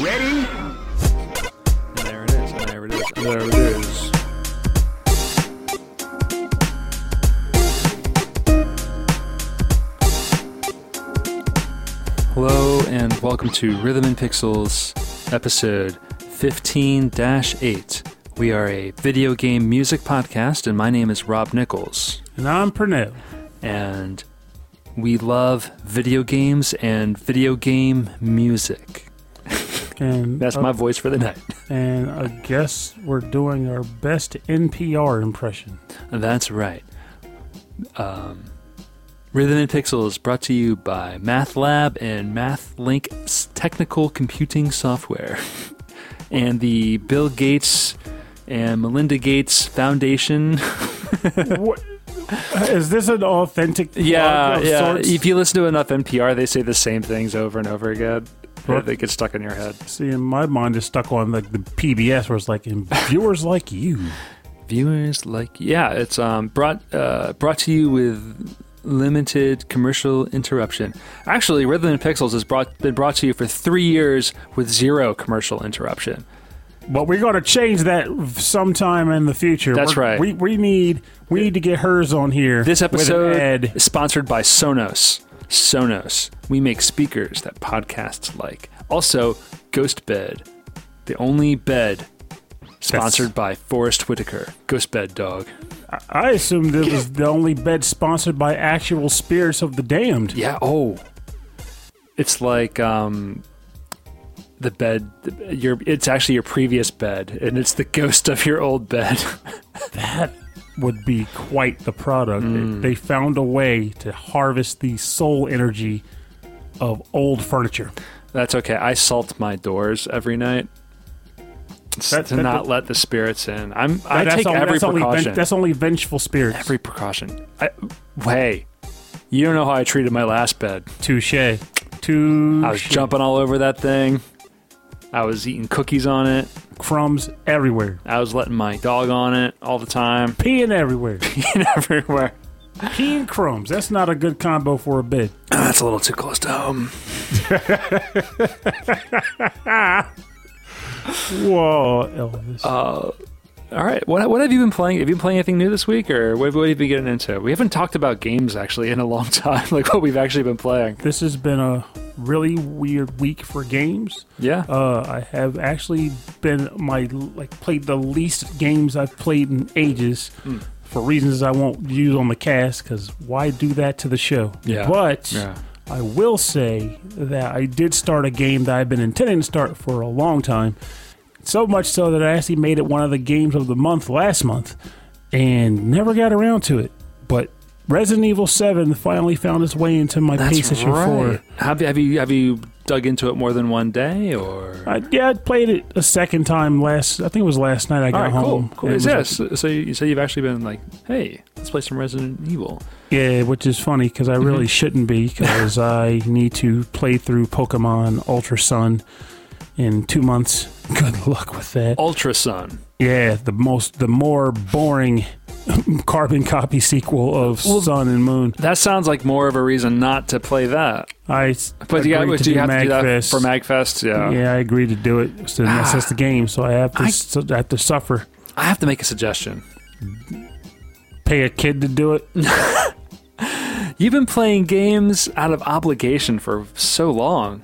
Ready? And there it is. And there it is. And there it is. Hello and welcome to Rhythm and Pixels, episode 15 8. We are a video game music podcast, and my name is Rob Nichols. And I'm Pernell. And we love video games and video game music. And That's uh, my voice for the night. And I guess we're doing our best NPR impression. That's right. Um, Rhythm and Pixels brought to you by MATLAB and MathLink Technical Computing Software, and the Bill Gates and Melinda Gates Foundation. is this an authentic? yeah, yeah. sorts? If you listen to enough NPR, they say the same things over and over again. Right. They get stuck in your head. See, in my mind is stuck on like the PBS, where it's like, and viewers like you. Viewers like yeah, it's um brought uh, brought to you with limited commercial interruption. Actually, Rhythm and Pixels has brought been brought to you for three years with zero commercial interruption. But we're going to change that sometime in the future. That's We're- right. We we need we need to get Herr's on here. This with an episode ad. is sponsored by Sonos. Sonos. We make speakers that podcasts like. Also, Ghost Bed, the only bed sponsored by Forest Whitaker. Ghost Bed dog. I assumed it was the only bed sponsored by actual spirits of the damned. Yeah. Oh, it's like um, the bed. Your it's actually your previous bed, and it's the ghost of your old bed. That would be quite the product. Mm. They found a way to harvest the soul energy of old furniture. That's okay. I salt my doors every night That- to that- not let the spirits in. I'm. I take only, every that's only, precaution. ven- that's only vengeful spirits. every precaution. I, hey, you don't know how I treated my last bed. Touche. Touche. I was jumping all over that thing. I was eating cookies on it. Crumbs everywhere. I was letting my dog on it all the time, Peeing everywhere. Peeing everywhere. Pee and crumbs. That's not a good combo for a bed. That's a little too close to home. Whoa, Elvis. Uh, all right. What, what have you been playing? Have you been playing anything new this week, or what, what have you been getting into? We haven't talked about games actually in a long time, like what we've actually been playing. this has been a really weird week for games. Yeah. Uh, I have actually been my like played the least games I've played in ages Hmm. for reasons I won't use on the cast because why do that to the show? Yeah. But yeah. I will say that I did start a game that I've been intending to start for a long time. So much so that I actually made it one of the games of the month last month and never got around to it. But Resident Evil 7 finally found its way into my That's PlayStation 4. Have, you- have you have you dug into it more than one day, or? I, yeah, I played it a second time last. I think it was last night. I got right, home. cool. Cool. Was- this so? You so you've actually been like, hey, let's play some Resident Evil. Yeah, which is funny because I really Mhm. shouldn't be because I need to play through Pokemon Ultra Sun in two months. Good luck with that. Ultra Sun. Yeah, the most, the more boring carbon copy sequel of Well- Sun and Moon. That sounds like more of a reason not to play that. I But you, got, to do you do have to do that Magfest. for Magfest? Yeah. Yeah, I agreed to do it. So that's that's ah. the game. So I have to, I- s- I have to suffer. I have to make a suggestion. Pay a kid to do it. You've been playing games out of obligation for so long.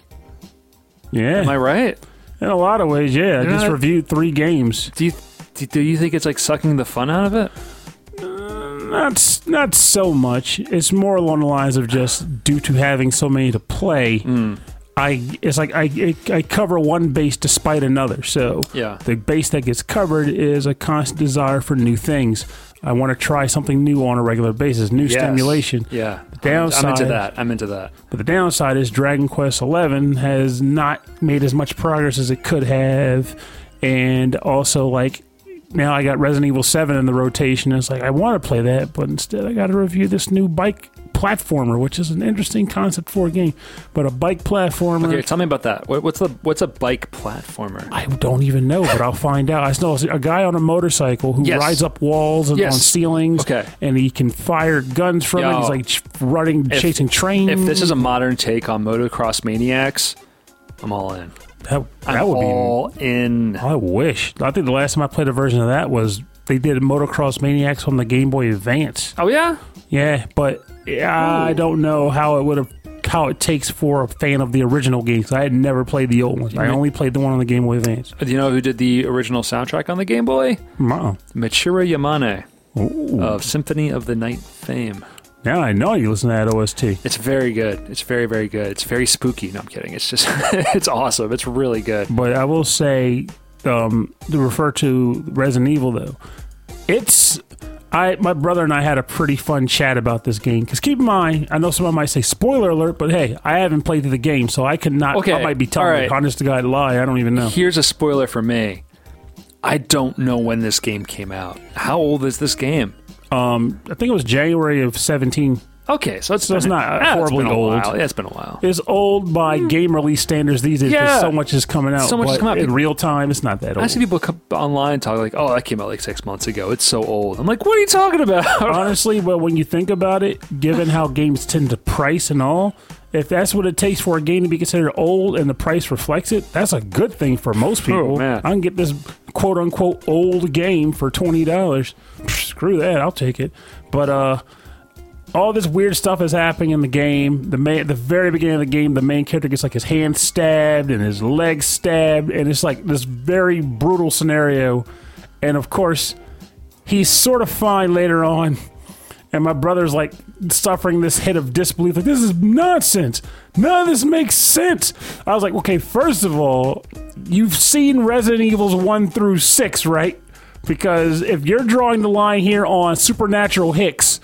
Yeah, Am I right? in a lot of ways. Yeah, I just not- reviewed three games. Do you do, do you think it's like sucking the fun out of it? Not s- not so much. It's more along the lines of just due to having so many to play. Hmm. I it's like I I cover one base despite another. So Yeah. the base that gets covered is a constant desire for new things. I want to try something new on a regular basis, new Yes. stimulation. Yeah. The downside- I'm into that. I'm into that. But the downside is Dragon Quest XI has not made as much progress as it could have, and also like now I got Resident Evil Seven in the rotation. It's like I want to play that, but instead I got to review this new bike platformer, which is an interesting concept for a game. But a bike platformer, Okay, tell me about that. What, what's the what's a bike platformer? I don't even know, but I'll find out. I know a guy on a motorcycle who Yes. rides up walls and Yes. on ceilings, Okay. and he can fire guns from it. He's like running, If- chasing trains. If this is a modern take on Motocross Maniacs, I'm all in. That, that I'm would be. all in. I wish. I think the last time I played a version of that was they did Motocross Maniacs on the Game Boy Advance. Oh yeah, Yeah, but I don't know how it would have how it takes for a fan of the original game 'cause I had never played the old ones. I Mhm. only played the one on the Game Boy Advance. do you know who did the original soundtrack on the Game Boy? Wow. Michiru Yamane Ooh. of Symphony of the Night fame. now I know you listen to that OST. It's very good. It's very very good. It's very spooky. No, I'm kidding. It's just it's awesome. It's really good. But I will say, um, to refer to Resident Evil though, it's I my brother and I had a pretty fun chat about this game because keep in mind, I know someone might say spoiler alert, but hey, I haven't played through the game, so I could not. Okay, I might be telling right. honest to God lie. I don't even know. Here's a spoiler for me. I don't know when this game came out. How old is this game? Um, I think it was January of seventeen. Okay, so it's, So it's not ah, horribly a old. Yeah, it's been a while. It's old by game release standards these days. Yeah. so much is coming out. So much come out. in real time. It's not that old. I see people come online talk like, "Oh, that came out like six months ago. It's so old." I'm like, "What are you talking about?" Honestly, but when you think about it, given how games tend to price and all, if that's what it takes for a game to be considered old and the price reflects it, that's a good thing for most people. Oh. I can get this quote unquote old game for twenty dollars. Screw that, I'll take it. But uh all this weird stuff is happening in the game. The main, the very beginning of the game, the main character gets like his hand stabbed and his leg stabbed, and it's like this very brutal scenario. And of course, he's sort of fine later on. And my brother's like suffering this hit of disbelief. Like, this is nonsense. None of this makes sense. I was like, okay, first of all, you've seen Resident Evils 1 through 6, right? Because if you're drawing the line here on Supernatural Hicks,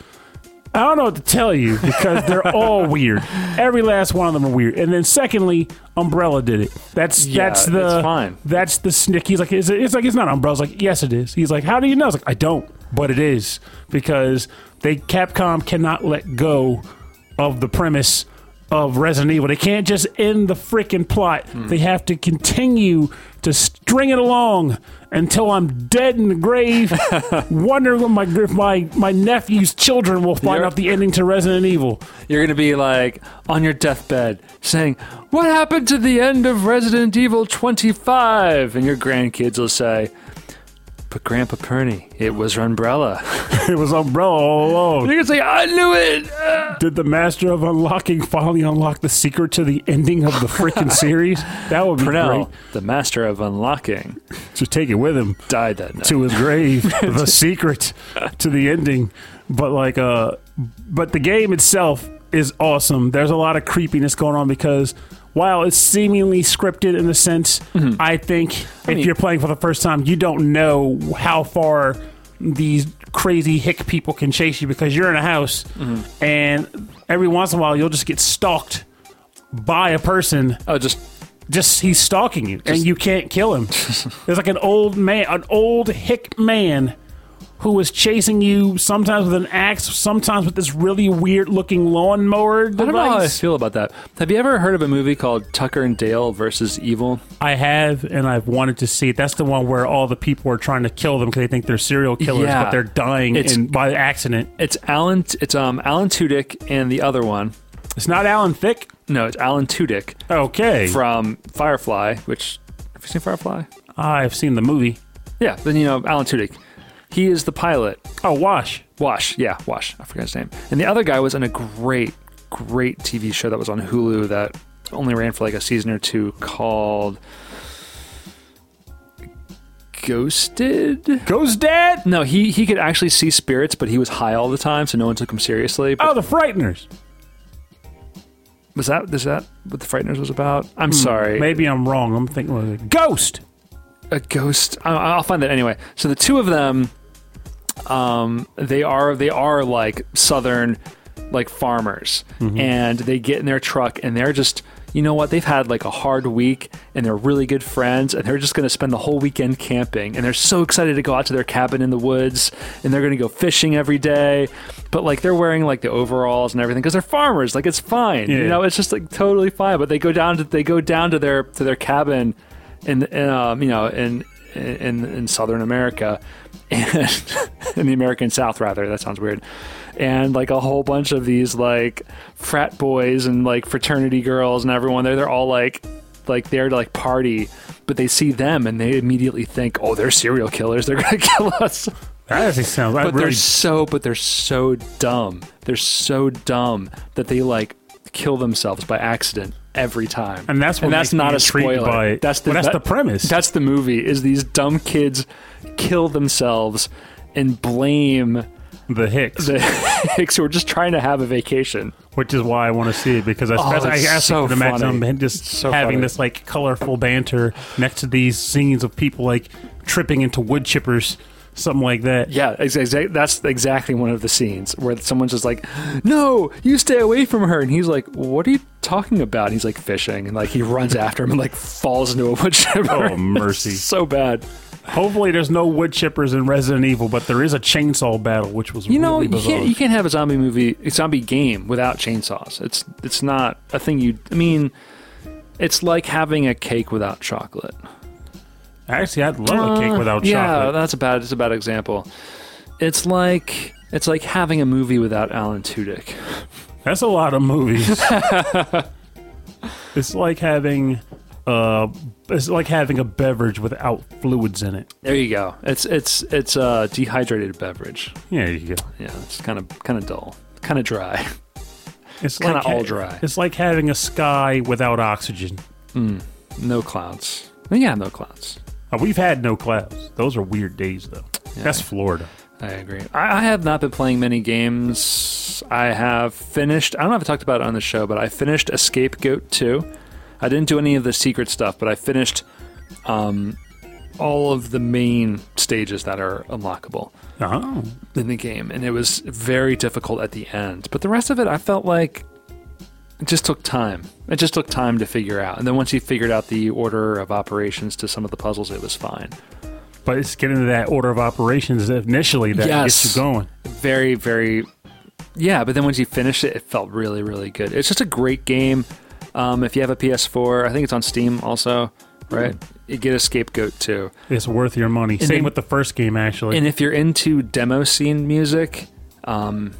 I don't know what to tell you because they're all weird. Every last one of them are weird. And then secondly, Umbrella did it. That's Yeah, that's the it's fine. that's the snick. He's like, is it, it's like it's not Umbrella. I was like, yes, it is. He's like, how do you know? I like, I don't, but it is because they Capcom cannot let go of the premise of Resident Evil. They can't just end the freaking plot. Hmm. They have to continue to string it along until I'm dead in the grave, wondering when my if my my nephew's children will find You're- out the ending to Resident Evil. You're gonna be like on your deathbed saying, "What happened to the end of Resident Evil 25?" And your grandkids will say, "But Grandpa Perny, it was Umbrella." It was Umbrella all along. You're gonna say, "I knew it." Ah. Did the master of unlocking finally unlock the secret to the ending of the freaking series? That would be Pernell, great. the master of unlocking, To take it with him died that night. to his grave, the secret to the ending. But like, uh, but the game itself is awesome. There's a lot of creepiness going on because while it's seemingly scripted in a sense, mm-hmm. I think if mean- you're playing for the first time, you don't know how far these crazy hick people can chase you because you're in a house mm-hmm. and every once in a while you'll just get stalked by a person. Oh, just just he's stalking you and you can't kill him. There's like an old man, an old hick man who was chasing you sometimes with an axe, sometimes with this really weird looking lawnmower I don't know how I feel about that. Have you ever heard of a movie called Tucker and Dale versus Evil? I have and I've wanted to see it. That's the one where all the people are trying to kill them because they think they're serial killers, Yeah. but they're dying It's- in, by accident. It's Alan. It's um Alan Tudyk and the other one. It's not Alan Thicke. No, it's Alan Tudyk Okay, from Firefly. Which have you seen Firefly? I've seen the movie. Yeah, then you know Alan Tudyk. He is the pilot. Oh, Wash. Wash, yeah, Wash. I forgot his name. And the other guy was in a great, great TV show that was on Hulu that only ran for like a season or two called Ghosted. Ghosted? No, he he could actually see spirits, but he was high all the time, so no one took him seriously. But Oh, the Frighteners. was that is that what the Frighteners was about? I'm hmm. sorry, Maybe I'm wrong. I'm thinking was it? Ghost. A ghost. I, I'll find that anyway. So the two of them, um, they are they are like southern, like farmers, and they get in their truck and they're just. You know what? They've had like a hard week and they're really good friends and they're just going to spend the whole weekend camping and they're so excited to go out to their cabin in the woods and they're going to go fishing every day. But like they're wearing like the overalls and everything because they're farmers. Like it's fine. You know, it's just like totally fine. But they go down to they go down to their to their cabin in, in um, you know in in in Southern America and in the American South rather that sounds weird and like a whole bunch of these like frat boys and like fraternity girls and everyone there they're all like like there to like party, but they see them and they immediately think, "Oh, they're serial killers. They're gonna kill us." That actually sounds. But really, they're so, but they're so dumb. They're so dumb that they like kill themselves by accident every time. and that's what and that's not a spoiler. By. That's the well, that's that- the premise. That's the movie. Is these dumb kids kill themselves and blame the Hicks, the Hicks who are just trying to have a vacation. which is why I want to see it because I, oh, I it's actually so can imagine them just So having funny. this like colorful banter next to these scenes of people like tripping into wood chippers, something like that. Yeah, ex- exa- that's exactly one of the scenes where someone's just like, "No, you stay away from her," and he's like, "What are you talking about?" And he's like fishing, and like he runs after him and like falls into a wood chipper. Oh, mercy. So bad. Hopefully, there's no wood chippers in Resident Evil, but there is a chainsaw battle, which was You know, really you can't you can't have a zombie movie, a zombie game without chainsaws. It's it's not a thing you. I mean, it's like having a cake without chocolate. Actually, I'd love a cake Uh, without yeah, chocolate. that's a bad. It's a bad example. It's like it's like having a movie without Alan Tudyk. That's a lot of movies. it's like having uh it's like having a beverage without fluids in it. There you go. It's it's it's a dehydrated beverage. Yeah, you go. Yeah, it's kind of kind of dull, kind of dry, It's kind like of all dry. It's like having a sky without oxygen. Mm, no clouds. Yeah, no clouds. Uh, we've had no clouds. Those are weird days, though. Yeah. That's Florida. I agree. I, I have not been playing many games. I have finished. I don't know if I talked about it on the show, but I finished Escape Goat 2. I didn't do any of the secret stuff, but I finished um, all of the main stages that are unlockable Oh, in the game, and it was very difficult at the end. But the rest of it, I felt like it just took time. It just took time to figure out, and then once you figured out the order of operations to some of the puzzles, it was fine. but it's getting to that order of operations initially that Yes. gets you going. very very yeah but then once you finish it it felt really really good it's just a great game um, if you have a ps4 i think it's on steam also right you get Escape Goat 2 It's worth your money. Same then- with the first game, actually. and if you're into demo scene music um,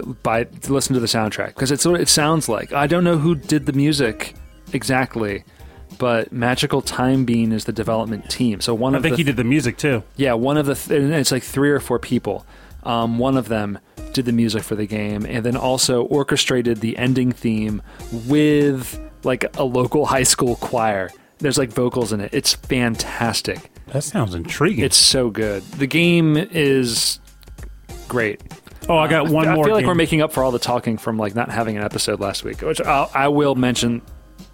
get, buy listen to the soundtrack because it's what it sounds like i don't know who did the music exactly but MagicalTimeBean is the development team so one I of think the he did the music too. Yeah, one of the th- and it's like three or four people. Um, one of them did the music for the game, and then also orchestrated the ending theme with like a local high school choir. There's like vocals in it. It's fantastic. That sounds intriguing. It's so good. The game is great. Oh, I got one I more. I feel like game. we're making up for all the talking from like not having an episode last week, which I'll, I will mention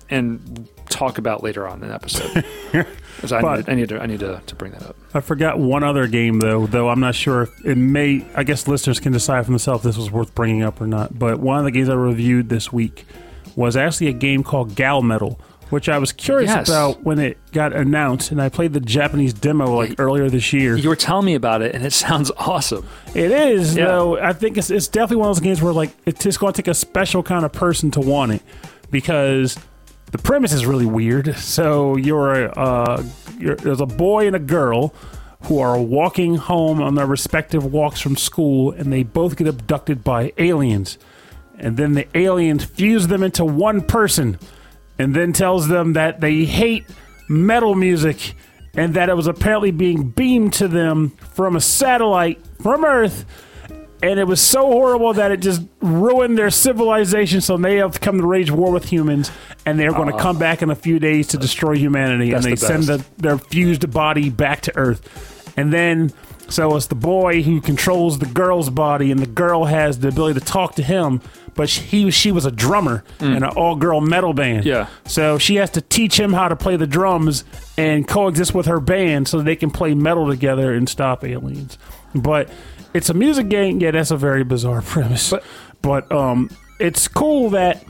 and talk about later on in the episode. 'Cause I, But- need, I need to I need to, to bring that up. I forgot one other game though, though I'm not sure if it may. I guess listeners can decide for themselves if this was worth bringing up or not. But one of the games I reviewed this week was actually a game called Gal Metal, which I was curious Yes. about when it got announced, and I played the Japanese demo like earlier this year. You were telling me about it, and it sounds awesome. It is Yeah. though. I think it's it's definitely one of those games where like it's just going to take a special kind of person to want it because the premise is really weird. So you're a uh, you're, there's a boy and a girl who are walking home on their respective walks from school, and they both get abducted by aliens, and then the aliens fuse them into one person, and then tells them that they hate metal music and that it was apparently being beamed to them from a satellite from Earth. And it was so horrible that it just ruined their civilization. So they have come to wage war with humans, and they're going to ah. come back in a few days to destroy humanity. And they the send the, their fused body back to Earth. And then, so it's the boy who controls the girl's body, and the girl has the ability to talk to him. But she, he, she was a drummer in an all-girl metal band. Yeah. So she has to teach him how to play the drums and coexist with her band so they can play metal together and stop aliens. But it's a music game. Yeah, that's a very bizarre premise. But- but um, it's cool that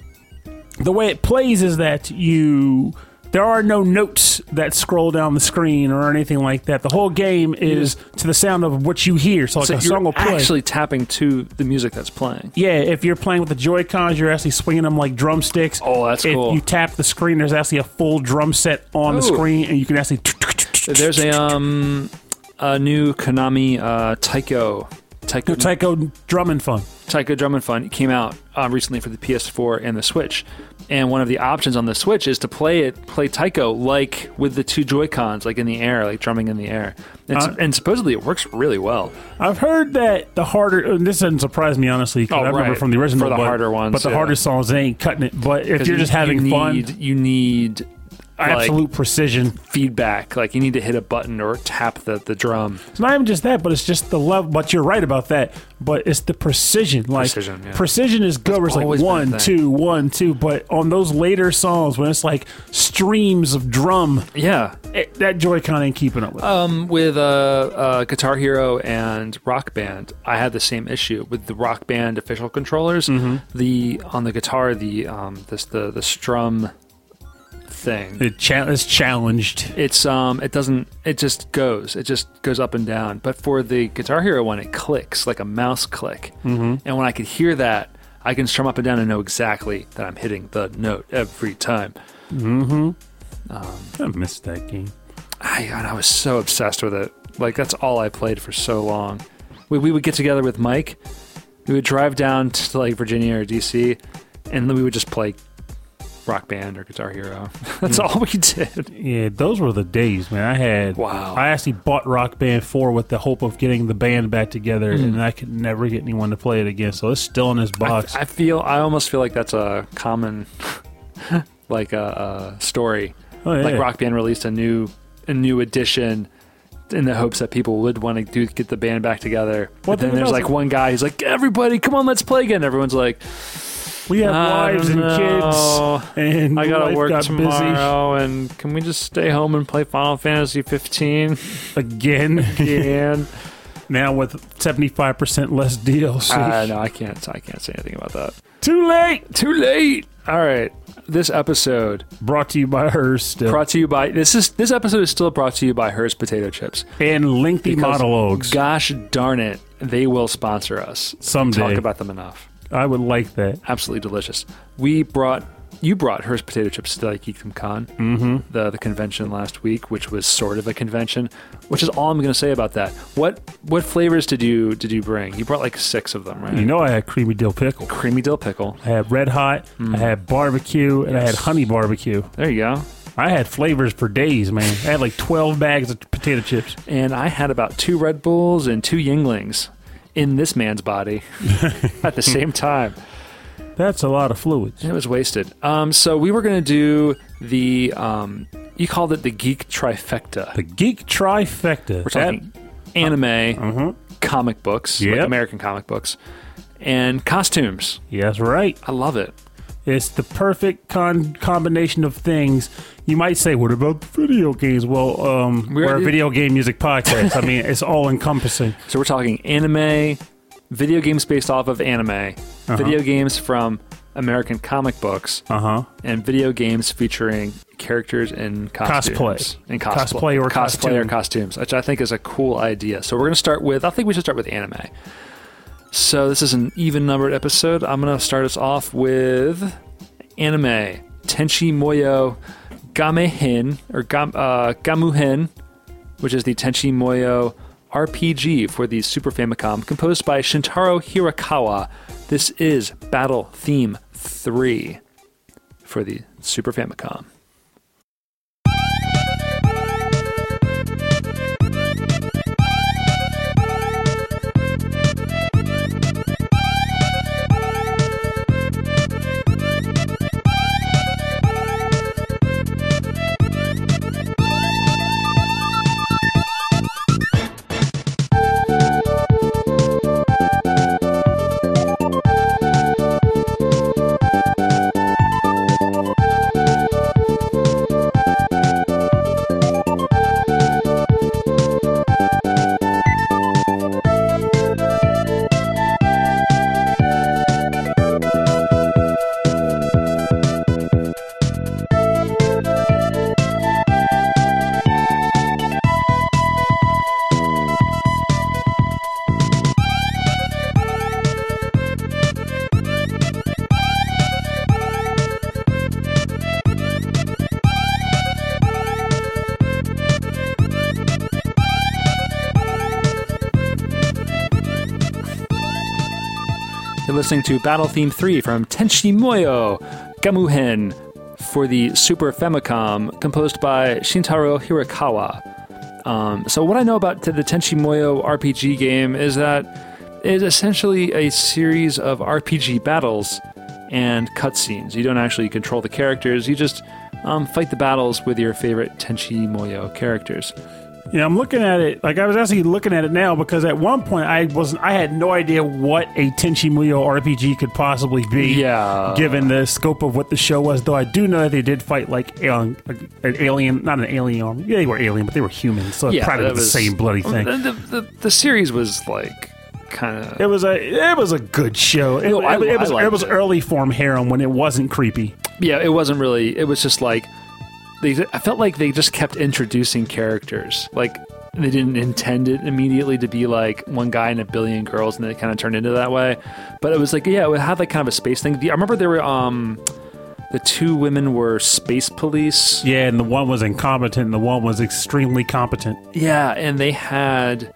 the way it plays is that you there are no notes that scroll down the screen or anything like that. The whole game is to the sound of what you hear. So like So a song will play. actually tapping to the music that's playing. Yeah, if you're playing with the Joy Cons, you're actually swinging them like drumsticks. Oh, that's if cool. you tap the screen, there's actually a full drum set on the Ooh. screen, and you can actually. There's a um a new Konami uh, Taiko Taiko Taiko Drum and Fun. Taiko Drum and Fun came out uh, recently for the PS4 and the Switch, And one of the options on the Switch is to play it, play Taiko like with the two Joy Cons, like in the air, like drumming in the air. Uh, and supposedly it works really well. I've heard that the harder and this doesn't surprise me honestly because Oh, I remember right. from the original For the but, harder ones, but the yeah. harder songs they ain't cutting it. But if you're you- just having you fun, you need like, absolute precision. feedback. Like you need to hit a button or tap the, the drum. It's not even just that, but it's just the level. But you're right about that. But it's the precision. Like Precision, yeah. precision is good. Where it's like always been a one, thing. two, one, two. But on those later songs, when it's like streams of drum, Yeah. it, that Joy-Con ain't keeping up with. Um, with uh, uh, Guitar Hero and Rock Band, I had the same issue with the Rock Band official controllers. Mm-hmm. The on the guitar, the um, this the the strum thing. It cha- it's challenged. It's um, it doesn't. It just goes. It just goes up and down. But for the Guitar Hero one, it clicks like a mouse click. Mm-hmm. And when I could hear that, I can strum up and down and know exactly that I'm hitting the note every time. I missed that game. I, and I was so obsessed with it. Like that's all I played for so long. We, we would get together with Mike. We would drive down to like Virginia or DC, and then we would just play Rock Band or Guitar Hero. that's all we did. Yeah, those were the days, man. I had Wow. I actually bought Rock Band 4 with the hope of getting the band back together, hmm. and I could never get anyone to play it again. So it's still in this box. I feel. I almost feel like that's a common, like a, a story. oh, yeah. Like Rock Band released a new a new edition. In the hopes that people would want to do get the band back together, Well, but then there's like one guy who's like, "Everybody, come on, let's play again." Everyone's like, we have I wives don't and know. kids, and I gotta life work got tomorrow, and can we just stay home and play Final Fantasy 15 busy again. again? now with 75% less DLC. uh, no, I can't. I can't say anything about that. Too late. Too late. All right, this episode Brought to you by Herr's still. brought to you by this is this episode is still brought to you by Herr's Potato Chips. and lengthy Because, monologues. Gosh darn it, they will sponsor us. Someday. Talk about them enough. I would like that. Absolutely delicious. We brought you brought Herr's Potato Chips to like Geekdom Con, mm-hmm. the the convention last week, which was sort of a convention. Which is all I'm going to say about that. What what flavors did you did you bring? You brought like six of them, right? You know, I had creamy dill pickle. Creamy dill pickle. I had red hot. I had barbecue, and I had honey barbecue. There you go. I had flavors for days, man. I had like 12 bags of potato chips. And I had about two Red Bulls and two Yuenglings in this man's body at the same time. That's a lot of fluids. It was wasted. Um, so we were going to do the um, you called it the geek trifecta. The geek trifecta. We're talking anime, uh-huh. comic books, Yep. like American comic books, and costumes. Yes, right. I love it. It's the perfect con- combination of things. You might say, what about video games? Well, um, We're- we're, a video game music podcast. I mean, it's all encompassing. So we're talking anime, video games based off of anime, video games from American comic books, Uh huh. and video games featuring characters in costumes. Cosplay. In cosplay. Cosplay or cosplay or costumes, which I think is a cool idea. So we're going to start with, I think we should start with anime. So this is an even numbered episode. I'm to start us off with anime. Tenchi Muyo Gamehen, or Gam, uh, Gamuhen, which is the Tenchi Muyo RPG for the Super Famicom, composed by Shintaro Hirakawa. This is Battle Theme 3 for the Super Famicom. Listening to Battle Theme 3 from Tenchi Muyo Gamuhen for the Super Famicom, composed by Shintaro Hirakawa. Um, so what I know about the Tenchi Muyo RPG game is that it is essentially a series of RPG battles and cutscenes. You don't actually control the characters; you just um, fight the battles with your favorite Tenchi Muyo characters. Yeah, I'm looking at it. Like I was actually looking at it now because at one point I wasn't. I had no idea what a Tenchi Muyo RPG could possibly be. Yeah. Given the scope of what the show was, though I do know that they did fight like alien, an alien, not an alien army. Yeah, they were alien, but they were humans, so Yeah, probably was the same bloody thing. The, the, the, series was like kind of It was a it was a good show. It, I- it, it was it was early form harem when it wasn't creepy. yeah. It wasn't really. It was just like they. I felt like they just kept introducing characters. Like they didn't intend it immediately to be like one guy and a billion girls, and then it kind of turned into that way. But it was like yeah, it had like kind of a space thing. The, I remember there were um. The two women were space police. Yeah, and the one was incompetent, and the one was extremely competent. Yeah, and they had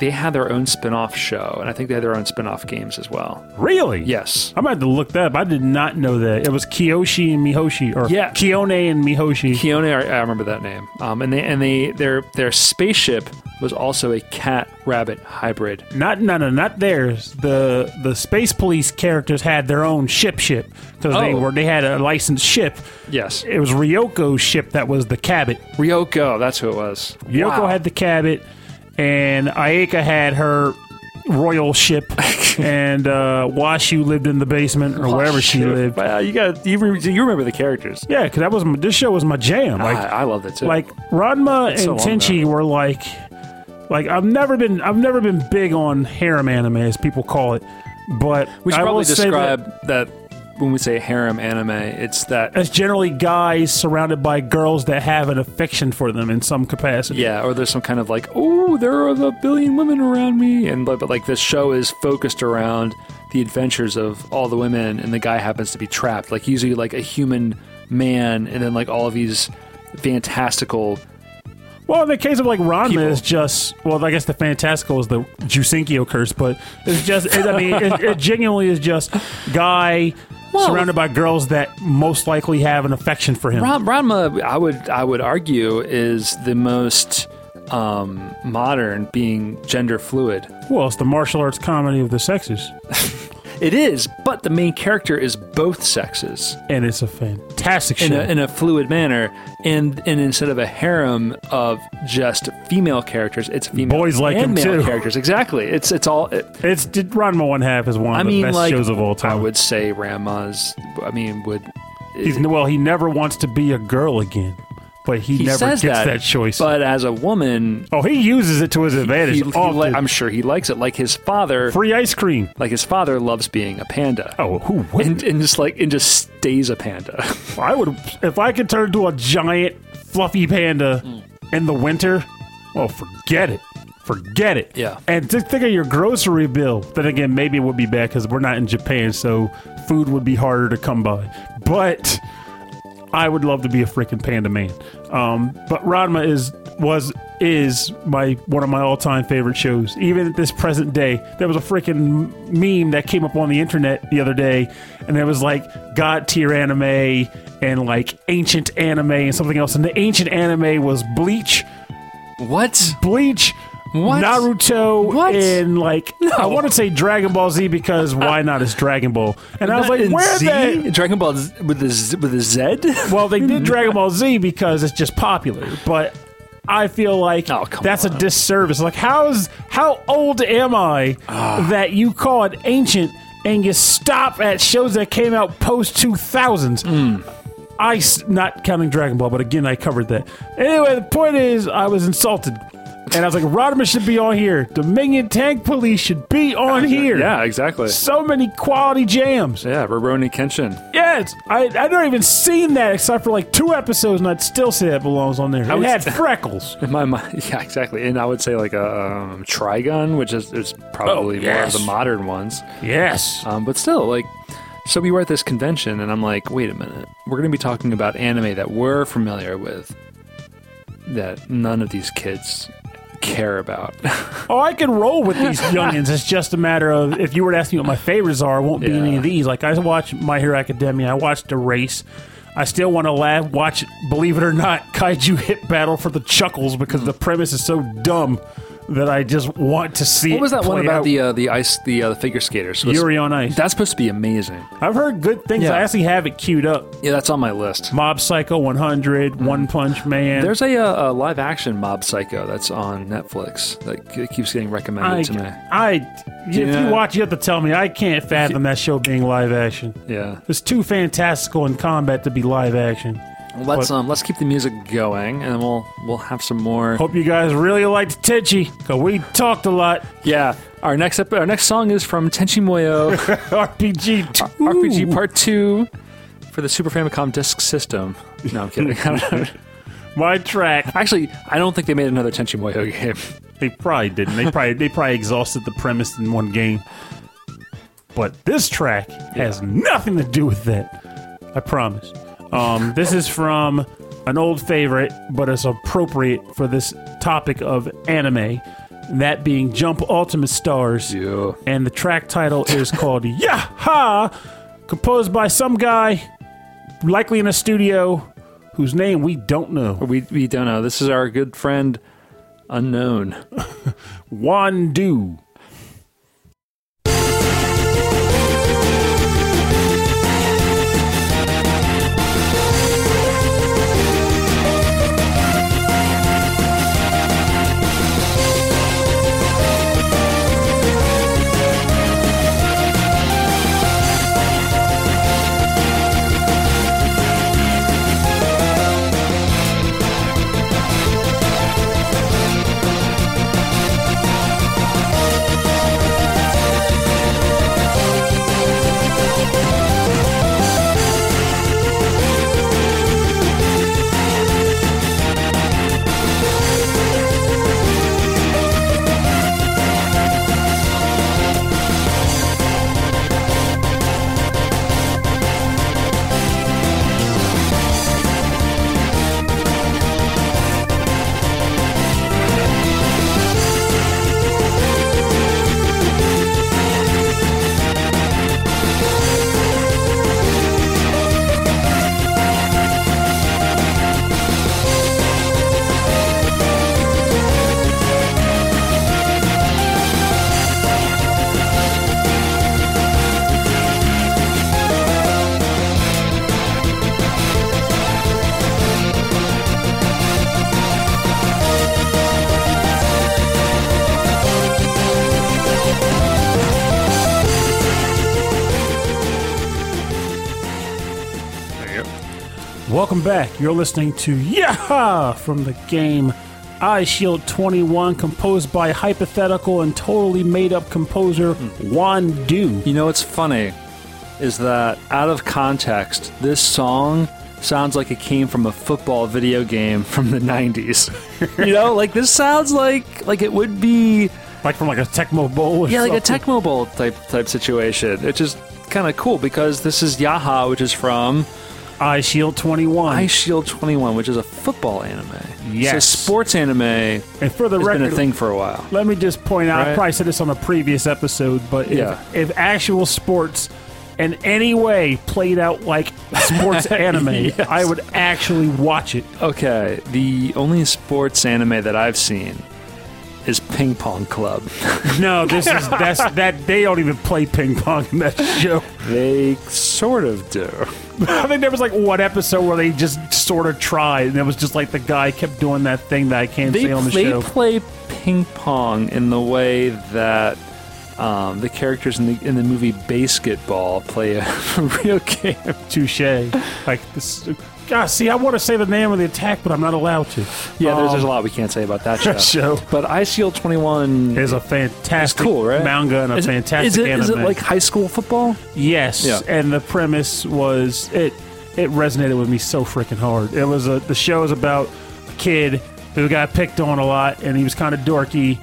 they had their own spin-off show, and I think they had their own spin-off games as well. Really? Yes. I'm about to look that up. I did not know that. It was Kiyoshi and Mihoshi, or Yeah. Kiyone and Mihoshi. Kiyone, I, I remember that name. Um, and they and they their their spaceship was also a cat rabbit hybrid. Not no no not theirs. The the space police characters had their own ship ship because they Oh. were they had a licensed ship. Yes, It was Ryoko's ship that was the cabbit. Ryoko. That's who it was. Ryoko Wow. had the cabbit, and Ayeka had her royal ship, and uh, Washu lived in the basement or wherever she lived. Wow, you got you, re- you remember the characters. Yeah, because that was my, this show was my jam. Like I, I love that too. like Ranma so and long Tenchi were like like I've never been I've never been big on harem anime as people call it, but we should I will probably say that describe that, when we say harem anime, it's that. it's generally guys surrounded by girls that have an affection for them in some capacity. Yeah, or there's some kind of like, oh, there are a billion women around me, and but, but like this show is focused around the adventures of all the women, and the guy happens to be trapped. Like usually like a human man, and then like all of these fantastical. Well, in the case of like Ranma, People. it's just well, I guess the fantastical is the Jusenkyo curse, but it's just it, I mean, it, it genuinely is just guy Well- surrounded by girls that most likely have an affection for him. Ran- Ranma, I would I would argue is the most um, modern, being gender fluid. well, it's the martial arts comedy of the sexes, It is, but the main character is both sexes. and it's a fantastic show. in a, in a fluid manner, and and instead of a harem of just female characters, it's female Boys like and him, male too. characters. Exactly. It's it's all. It, It's did Ranma One Half is one of I the mean, best like shows of all time. I would say Ranma's. I mean, would He's well, he never wants to be a girl again, but he, he never gets that, that, choice. But as a woman, oh, he uses it to his advantage. he, he li- I'm sure he likes it. Like his father, Free ice cream. like his father loves being a panda. Oh, who wouldn't? And, and just like and just stays a panda. I would if I could turn into a giant fluffy panda mm. in the winter. Oh, forget it. Forget it. Yeah. And just think of your grocery bill. Then again, maybe it would be bad because we're not in Japan, so food would be harder to come by. But I would love to be a freaking panda man. Um, but Ranma is was is my one of my all time favorite shows. Even at this present day, there was a freaking meme that came up on the internet the other day, and it was like God tier anime and like ancient anime and something else. And the ancient anime was Bleach, what? Bleach. What? Naruto What? and like I want to say Dragon Ball Z because why not? It's Dragon Ball, and I was like, where Z? the Dragon Ball Z- with the Z- with a Z? well, they did Dragon Ball Z because it's just popular, but I feel like Oh, that's on. a disservice. Like, how's how old am I Ah. that you call it ancient and you stop at shows that came out post two thousands? Hmm. I not counting Dragon Ball, but again, I covered that. Anyway, the point is, I was insulted. And I was like, Rodimus should be on here. Dominion Tank Police should be on here. yeah, exactly. So many quality jams. Yeah, Rurouni Kenshin. Yes, I I never even seen that except for like two episodes, and I'd still say that belongs on there. It would had freckles. In my mind, yeah, exactly. And I would say like a um, Trigun, which is, is probably Oh, yes. of the modern ones. Yes. Um, but still, like, so we were at this convention, and I'm like, wait a minute, we're going to be talking about anime that we're familiar with, that none of these kids care about. Oh, I can roll with these youngins. It's just a matter of if you were to ask me what my favorites are, it won't be Yeah. any of these. Like I watch My Hero Academia, I watched The Race. I still want to laugh. Watch, believe it or not, Kaiju Hit Battle for the chuckles because the premise is so dumb that I just want to see. what was that one about out. the uh, the ice the uh, figure skaters? Yuri on Ice? That's supposed to be amazing. I've heard good things. Yeah. I actually have it queued up. Yeah, that's on my list. Mob Psycho 100, One Punch Man. There's a, uh, a live action Mob Psycho that's on Netflix that keeps getting recommended I, to me. I, if Yeah. you watch, you have to tell me. I can't fathom that show being live action. Yeah. It's too fantastical in combat to be live action. Let's But- um let's keep the music going, and we'll we'll have some more. Hope you guys really liked Tenchi, because we talked a lot. Yeah. Our next ep- our next song is from Tenchi Muyo RPG 2. RPG Part Two for the Super Famicom Disk System. No, I'm kidding. My track. Actually, I don't think they made another Tenchi Muyo game. They probably didn't. They probably they probably exhausted the premise in one game. But this track has nothing to do with that. I promise. Um, this is from an old favorite, but it's appropriate for this topic of anime. That being Jump Ultimate Stars. Yeah. And the track title is called Yaha, composed by some guy, likely in a studio, whose name we don't know. We we don't know. This is our good friend Unknown. Wandu. Welcome back. You're listening to Yaha from the game Eye Shield 21, composed by hypothetical and totally made up composer Wandu. You know what's funny is that out of context, this song sounds like it came from a football video game from the 90s. you know, like this sounds like like it would be Like from like a Tecmo Bowl. Or yeah, like a. Tecmo Bowl type type situation. It's just kind of cool because this is Yaha, which is from Eye Shield 21. Eye Shield 21, which is a football anime. Yes. So sports anime and for the been record, a thing for a while. let me just point out, I Right. probably said this on a previous episode, but if, Yeah. if actual sports in any way played out like sports anime, Yes. I would actually watch it. Okay, the only sports anime that I've seen is Ping Pong Club. No, this is that's that they don't even play ping pong in that show. they sort of do. I think there was like one episode where they just sort of tried, and it was just like the guy kept doing that thing that I can't They, say on the they show. play ping pong in the way that um, the characters in the in the movie Basketball play a real game. Touche. Like this. God, see, I want to say the name of the attack, but I'm not allowed to. Yeah, there's, Um, there's a lot we can't say about that show. show But Eye Shield 21 is a fantastic cool, right? manga and a is fantastic is it, anime. is it like high school football? Yes, Yeah. and the premise was it. It resonated with me so freaking hard. It was a the show is about a kid who got picked on a lot, and he was kind of dorky.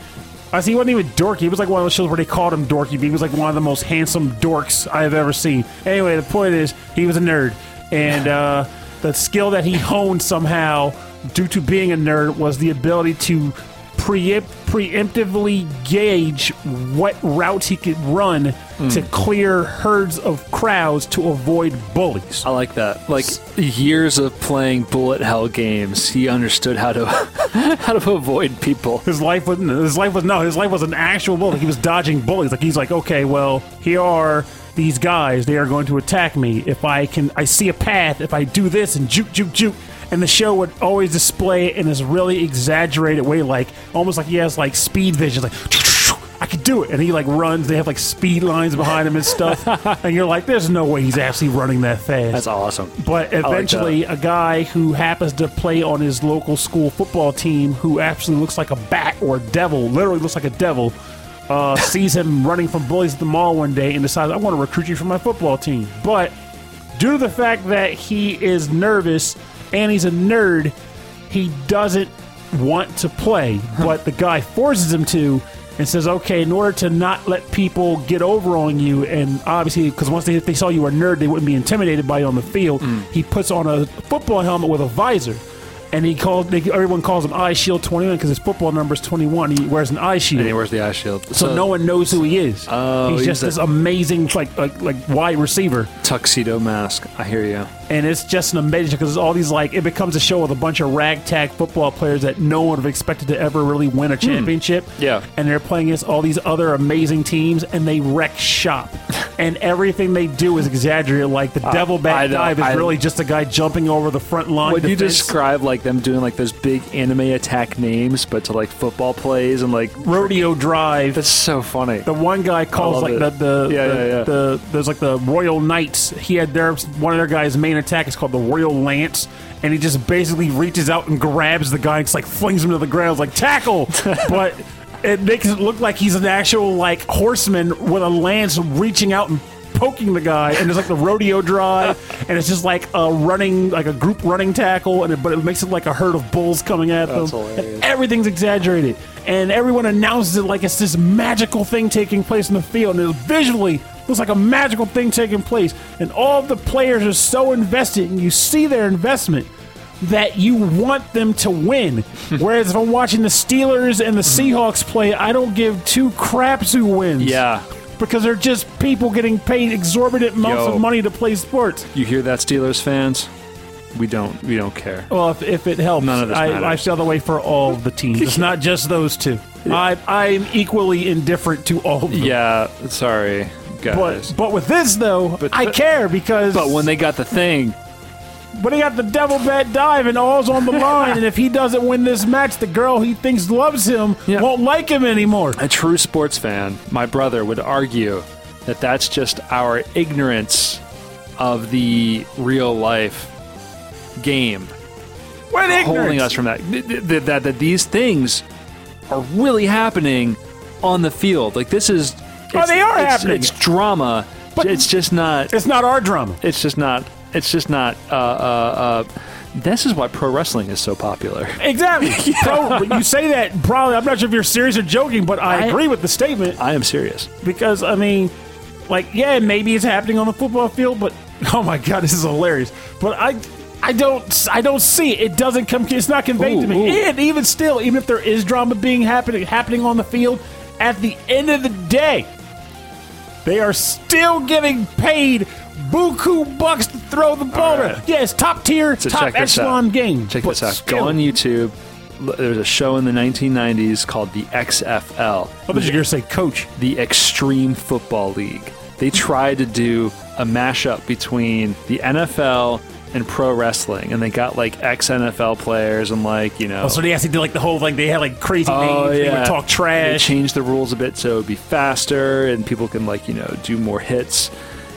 I see, he wasn't even dorky. He was like one of those shows where they called him dorky. But he was like one of the most handsome dorks I have ever seen. Anyway, the point is, he was a nerd, and uh, the skill that he honed somehow, due to being a nerd, was the ability to pre- preemptively gauge what routes he could run to hmm. clear herds of crowds to avoid bullies. I like that. Like years of playing bullet hell games, he understood how to how to avoid people. His life was his life was no, his life was an actual bully. He was dodging bullies. Like he's like, okay, well, here are these guys. They are going to attack me. If I can, I see a path. If I do this and juke, juke, juke. And the show would always display it in this really exaggerated way, like almost like he has like speed vision, like I could do it. And he like runs. They have like speed lines behind him and stuff. and you're like, there's no way he's actually running that fast. That's awesome. But like eventually, a guy who happens to play on his local school football team, who actually looks like a bat or a devil, literally looks like a devil, uh, sees him running from bullies at the mall one day and decides, I want to recruit you for my football team. But due to the fact that he is nervous and he's a nerd, he doesn't want to play. but the guy forces him to and says, okay, in order to not let people get over on you, and obviously, because once they, they saw you were a nerd, they wouldn't be intimidated by you on the field, he puts on a football helmet with a visor. And he calls, they, everyone calls him Eye Shield 21 because his football number is 21. He wears an eye shield And he wears the eye shield. so no one knows who he is. Oh, he's he's just a- this amazing, like like like wide receiver, tuxedo mask. I hear you. And it's just an amazing because all these like it becomes a show with a bunch of ragtag football players that no one would have expected to ever really win a championship. Hmm. Yeah. and they're playing against all these other amazing teams, and they wreck shop, and everything they do is exaggerated. Like the devil bat dive is I- really just a guy jumping over the front line. Would you describe like them doing like those big anime attack names, but to like football plays and like rodeo drive? that's so funny. The one guy calls like it. the the, Yeah, the, yeah, yeah. the there's like the Royal Knights. He had their one of their guys' main attack. Is called the Royal Lance, and he just basically reaches out and grabs the guy and just like flings him to the ground, it's like tackle. but it makes it look like he's an actual like horseman with a lance reaching out and poking the guy and there's like the rodeo drive and it's just like a running like a group running tackle and it, but it makes it like a herd of bulls coming at That's them. Hilarious. And everything's exaggerated. And everyone announces it like it's this magical thing taking place in the field. And it's visually looks like a magical thing taking place and all of the players are so invested and you see their investment that you want them to win whereas if i'm watching the steelers and the mm-hmm. seahawks play i don't give two craps who wins yeah, because they're just people getting paid exorbitant amounts Yo. of money to play sports. you hear that, Steelers fans? We don't. We don't care. Well, if, if it helps, None of this I, matters. I feel the way for all the teams. It's not just those two. I, I'm equally indifferent to all of them. Yeah, sorry, guys. But but with this though, But- I care because But when they got the thing, but he got the devil bat dive and all's on the line, and if he doesn't win this match, the girl he thinks loves him Yeah. won't like him anymore. a true sports fan, my brother, would argue that that's just our ignorance of the real life game What holding ignorance? us from that. Th- th- th- That, that these things are really happening on the field. Like this is. Oh, they are it's- happening. It's drama. But- it's just not. It's not our drama. It's just not. It's just not. Uh, uh, uh, this is why pro wrestling is so popular. Exactly. Pro, you say that probably. I'm not sure if you're serious or joking, but I I- agree with the statement. I am serious. because I mean, like, yeah, maybe it's happening on the football field, but oh my god, this is hilarious. But I, I don't, I don't see it. It doesn't come. It's not conveyed Ooh, to me. ooh. And even still, even if there is drama being happening happening on the field, at the end of the day, they are still getting paid buku bucks to throw the ball. All right. around. Yeah, it's top tier, So top echelon out. game. Check this out. still- Go on YouTube. L- There's a show in the 1990s called the XFL, I oh, thought you were going to say coach. the Extreme Football League. They tried to do a mashup between the NFL and pro wrestling, and they got like ex NFL players and like you know. Oh, so they actually did like the whole like they had like crazy Oh, names. They yeah. would talk trash. They changed the rules a bit so it would be faster and people can like you know do more hits.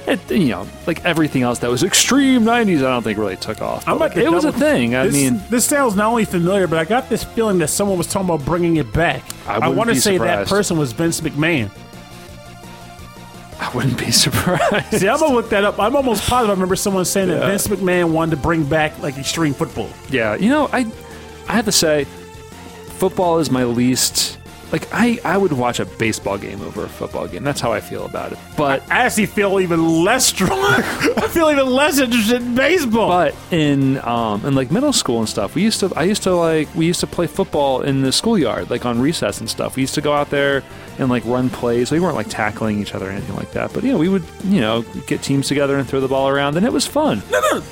It, you know, like everything else that was extreme '90s, I don't think really took off. I'm like it was a thing. I this, mean, this sounds not only familiar, but I got this feeling that someone was talking about bringing it back. I I, want to say that person was Vince McMahon. I wouldn't be surprised. See, I'm gonna look that up. I'm almost positive. I remember someone saying that Vince McMahon wanted to bring back like extreme football. Yeah, you know, I I have to say, football is my least like I, I would watch a baseball game over a football game. That's how I feel about it. But I actually feel even less strong. I feel even less interested in baseball. but in um in like middle school and stuff, we used to I used to like we used to play football in the schoolyard, like on recess and stuff. We used to go out there and like run plays. We weren't like tackling each other or anything like that. But you know, we would, you know, get teams together and throw the ball around and it was fun. No, no.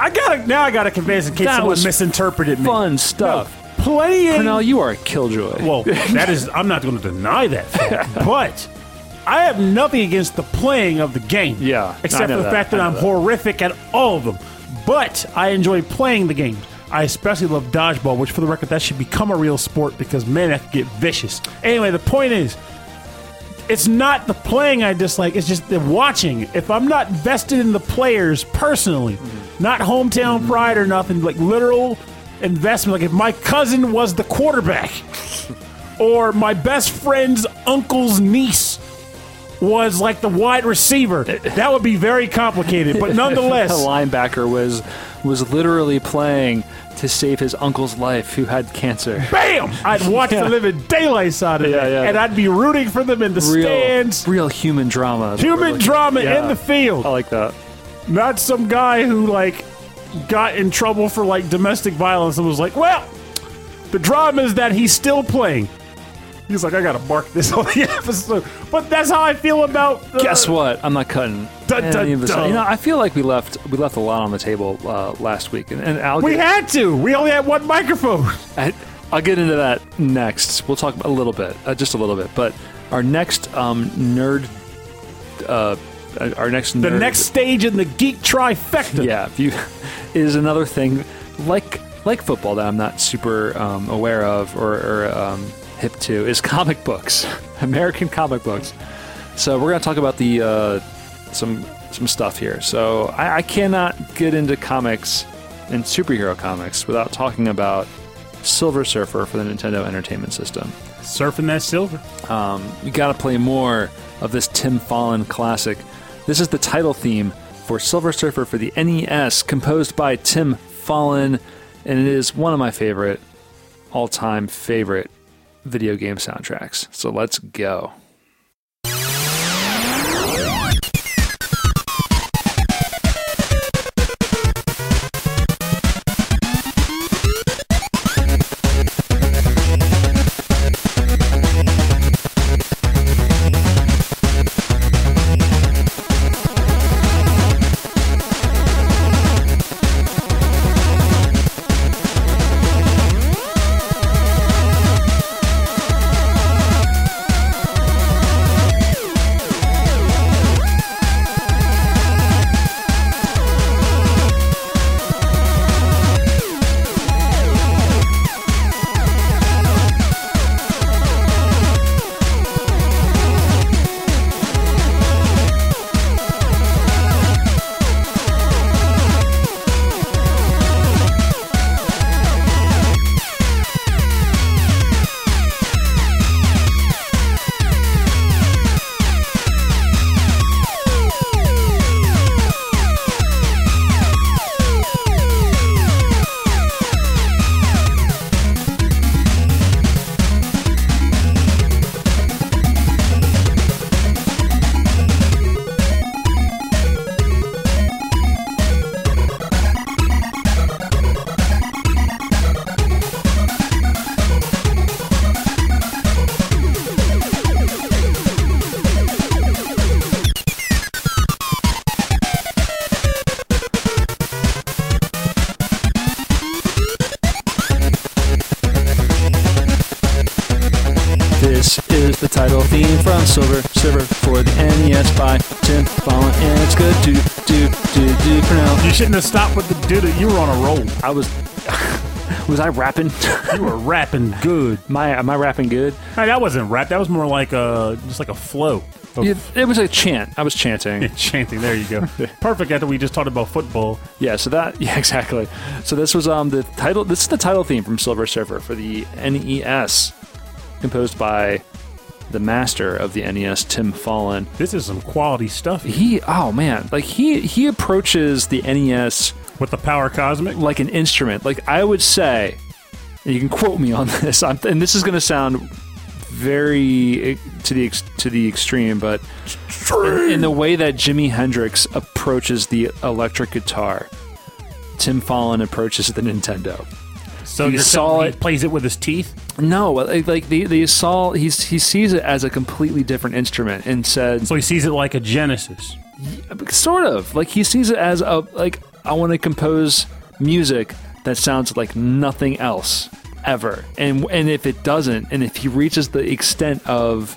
I gotta now. I gotta convince in case That someone was misinterpreted me. Fun stuff. Playing. Pernell, you are a killjoy. well, that is. I'm not going to deny that, fact, but I have nothing against the playing of the game. Yeah, I except know for the that. fact that know I'm that. horrific at all of them. But I enjoy playing the games. I especially love dodgeball, which, for the record, that should become a real sport because man, that could get vicious. Anyway, the point is, it's not the playing I dislike; it's just the watching. If I'm not vested in the players personally, Mm-hmm. not hometown pride or nothing, like literal investment. Like if my cousin was the quarterback, or my best friend's uncle's niece was like the wide receiver, that would be very complicated. But nonetheless, the linebacker was was literally playing to save his uncle's life who had cancer. bam! I'd watch Yeah. the living daylights out of Yeah, it, yeah. and I'd be rooting for them in the Real, stands. real human drama. is what we're Human drama Yeah. in the field. I like that. not some guy who like got in trouble for like domestic violence and was like, well, the drama is that he's still playing. He's like, I gotta mark this on the episode, but that's how I feel about. Uh, Guess what? I'm not cutting Dun, dun, any of this. dun. You know, I feel like we left we left a lot on the table uh, last week, and, and I'll We get, had to. We only had one microphone. I, I'll get into that next. We'll talk a little bit, uh, just a little bit. But our next um, nerd, uh, our next The nerd, next stage in the geek trifecta. yeah, if you is another thing like like football that I'm not super um, aware of or, or um, hip to is comic books, American comic books. So we're gonna talk about the uh, some some stuff here. So I, I cannot get into comics and superhero comics without talking about Silver Surfer for the Nintendo Entertainment System. Surfing that silver. Um, You got to play more of this Tim Follin classic. This is the title theme for Silver Surfer for the NES, composed by Tim Follin, and it is one of my favorite, all time favorite video game soundtracks. So let's go. Silver Surfer for the NES by Tim Follin, and it's good. Do do do do for now. You shouldn't have stopped with the dude. You were on a roll. I was was I rapping? You were rapping good. My am I rapping good? Hey, that wasn't rap. That was more like a just like a flow. of Yeah, it was a chant. I was chanting. chanting. There you go. Perfect. After we just talked about football. Yeah, so that yeah, exactly. So this was um the title this is the title theme from Silver Surfer for the NES composed by the master of the NES, Tim Follin. This is some quality stuff He oh man, like he he approaches the NES with the power cosmic. like an instrument. Like I would say, and you can quote me on this, I'm, and this is going to sound very eh, to the ex- to the extreme, but in, in the way that Jimi Hendrix approaches the electric guitar, Tim Follin approaches the Nintendo. So You you're saw it- plays it with his teeth. No, like, the the saw he's he sees it as a completely different instrument and said So he sees it like a Genesis. sort of like he sees it as a like I want to compose music that sounds like nothing else ever, and and if it doesn't, and if he reaches the extent of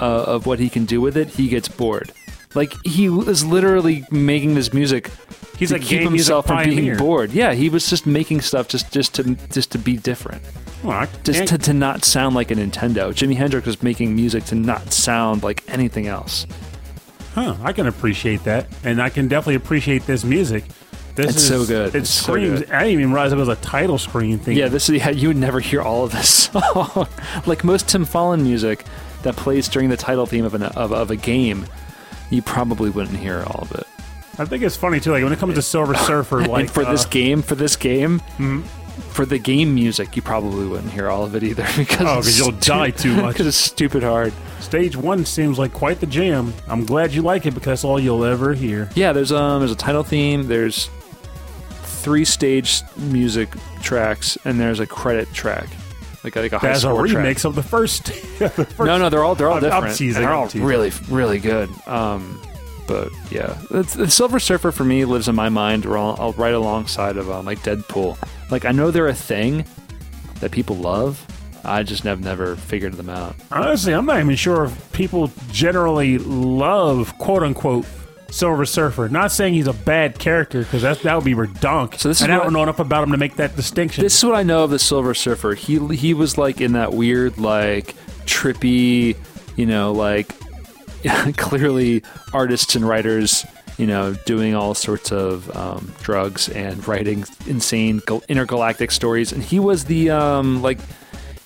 uh, of what he can do with it, he gets bored. Like he is literally making this music. He's to a keep himself from being bored. Yeah, he was just making stuff just just to just to be different Well, just to, to not sound like a Nintendo. Jimi Hendrix was making music to not sound like anything else. Huh, I can appreciate that, and I can definitely appreciate this music. This It's is so good. It It's so screams. good. I didn't even realize it was a title screen thing. Yeah, this is yeah, you would never hear all of this song. like most Tim Follin music that plays during the title theme of, an, of of a game, you probably wouldn't hear all of it. I think it's funny too. Like when it comes to Silver Surfer, like and for this uh, game, for this game, for the game music, you probably wouldn't hear all of it either because Oh, you'll stu- die too much. because it's stupid hard. stage one seems like quite the jam. I'm glad you like it because that's all you'll ever hear. Yeah, there's um there's a title theme, there's three stage music tracks, and there's a credit track, like a, like a high That's a score track. remix of the first. the first No, no, they're all they're all I'm- I'm different. teasing, they're I'm all teasing. really really good. Um, but yeah, it's, the Silver Surfer for me lives in my mind ro- right alongside of um, like Deadpool. Like I know they're a thing that people love. I just have never figured them out. Honestly, I'm not even sure if people generally love quote unquote Silver Surfer. Not saying he's a bad character because that that would be redonk. So this is and I what- don't know enough about him to make that distinction. This is what I know of the Silver Surfer. He he was like in that weird, like trippy, you know, like clearly artists and writers, you know, doing all sorts of um, drugs and writing insane gal- intergalactic stories. And he was the um, like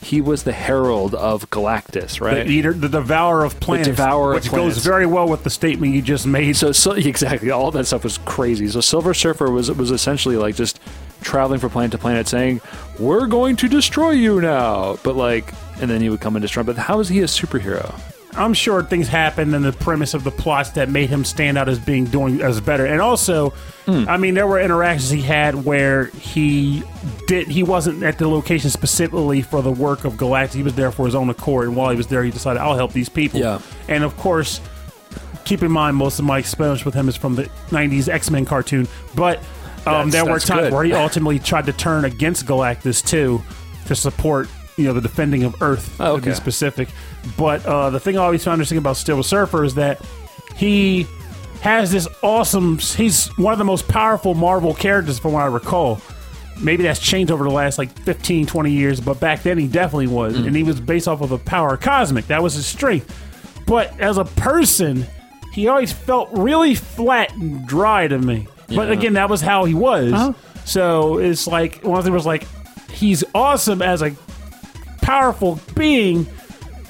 he was the herald of Galactus, right? the eater, the devourer of planets, the devourer of which planets. goes very well with the statement you just made. So, so exactly, all that stuff was crazy. So Silver Surfer was was essentially like just traveling from planet to planet, saying, "We're going to destroy you now," but like, and then he would come and destroy. But how is he a superhero? I'm sure things happened in the premise of the plots that made him stand out as being doing as better. And also, Hmm. I mean, there were interactions he had where he did he wasn't at the location specifically for the work of Galactus. He was there for his own accord, and while he was there, he decided I'll help these people. Yeah. And of course, keep in mind most of my experience with him is from the '90s X-Men cartoon, but um, there were times good. where he ultimately tried to turn against Galactus too to support you know the defending of Earth Oh, to be specific. But uh, the thing I always found interesting about Silver Surfer is that he has this awesome. He's one of the most powerful Marvel characters, from what I recall. Maybe that's changed over the last like 15, 20 years, but back then he definitely was. Mm. And he was based off of a power cosmic. That was his strength. But as a person, he always felt really flat and dry to me. But again, that was how he was. Uh-huh. So it's like one thing was like he's awesome as a powerful being,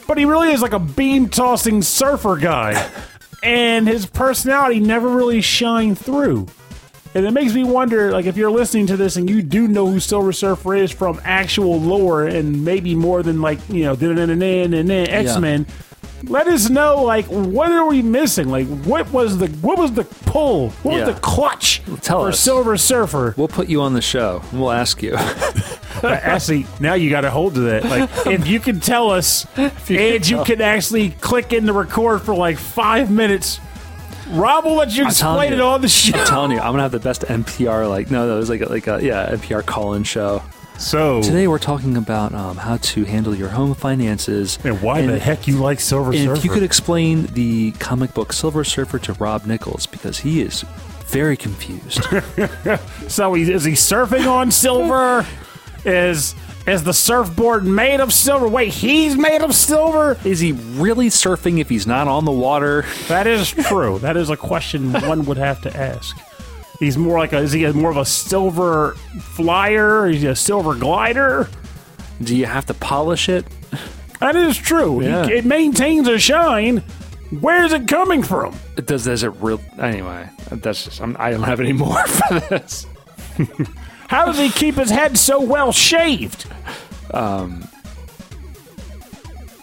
but he really is like a beam tossing surfer guy. and his personality never really shined through. And it makes me wonder, like, if you're listening to this and you do know who Silver Surfer is from actual lore and maybe more than like, you know, X Men, let us know, like, what are we missing? Like, what was the what was the pull? What Yeah. was the clutch Tell for us. Silver Surfer? We'll put you on the show. and We'll ask you. Actually, now you got to hold to that. Like, if you can tell us, and you can actually click in the record for like five minutes, Rob will let you telling explain it you. on the show. I'm telling you, I'm gonna have the best NPR. Like, no, that was like a, like a yeah NPR call-in show. So, Today we're talking about um, how to handle your home finances and why and- the heck you like Silver And Surfer? if you could explain the comic book Silver Surfer to Rob Nichols, because he is very confused. so, he, is he surfing on silver? Is is the surfboard made of silver? Wait, he's made of silver? is he really surfing if he's not on the water? That is true. that is a question one would have to ask. He's more like a is he a, more of a silver flyer? Is he a silver glider? Do you have to polish it? That is true. He- Yeah. it maintains a shine. Where's it coming from? It Does does it real? Anyway, that's just I'm, I don't have any more for this. How does he keep his head so well shaved? Um,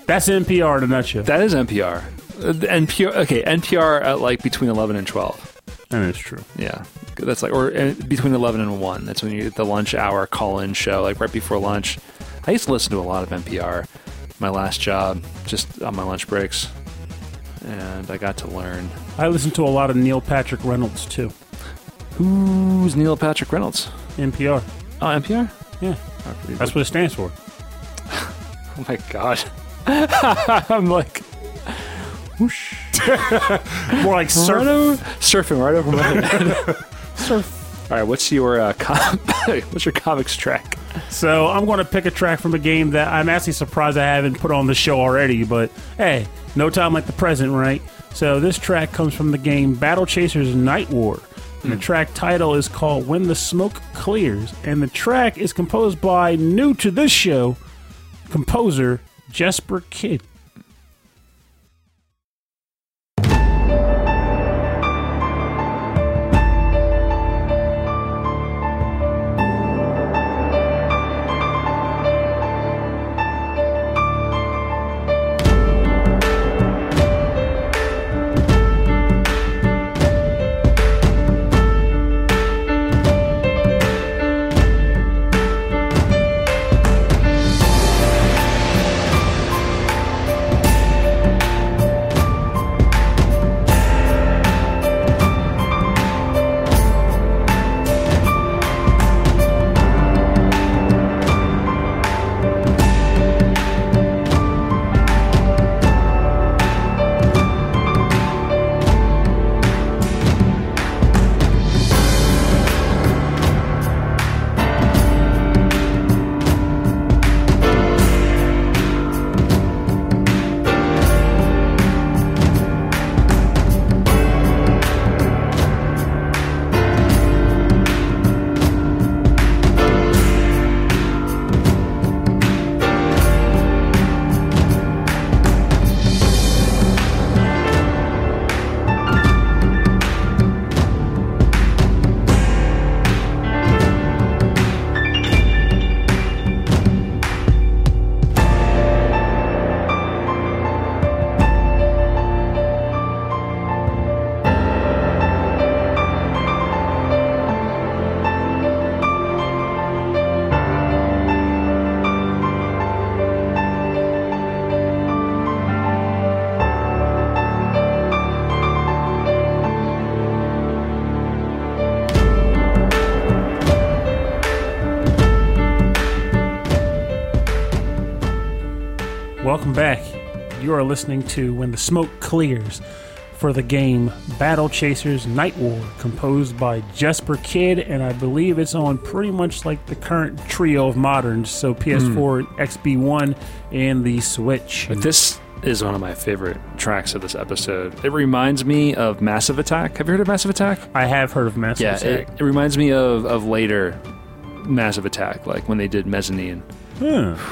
that's NPR in a nutshell. That is NPR. Uh, NPR. Okay, NPR at like between eleven and twelve. That is true. Yeah, that's like or between eleven and one. That's when you get the lunch hour call-in show, like right before lunch. I used to listen to a lot of NPR. My last job, just on my lunch breaks, and I got to learn. I listened to a lot of Neil Patrick Reynolds too. Who's Neil Patrick Reynolds? NPR. Oh, NPR. Yeah, oh, that's what it stands for. Oh my god. I'm like Whoosh. More like right over, surfing right over my head. surf. All right, what's your uh, com- what's your comics track? So I'm going to pick a track from a game that I'm actually surprised I haven't put on the show already. But hey, no time like the present, right? So this track comes from the game Battle Chasers Nightwar. And the track title is called When the Smoke Clears. And the track is composed by new to this show composer Jesper Kyd. You are listening to When the Smoke Clears for the game Battle Chasers Nightwar, composed by Jesper Kyd, and I believe it's on pretty much like the current trio of moderns, so PS4, hmm. XB1, and the Switch. But this is one of my favorite tracks of this episode. It reminds me of Massive Attack. Have you heard of Massive Attack? I have heard of Massive Yeah, Attack. it, it reminds me of, of later Massive Attack, like when they did Mezzanine.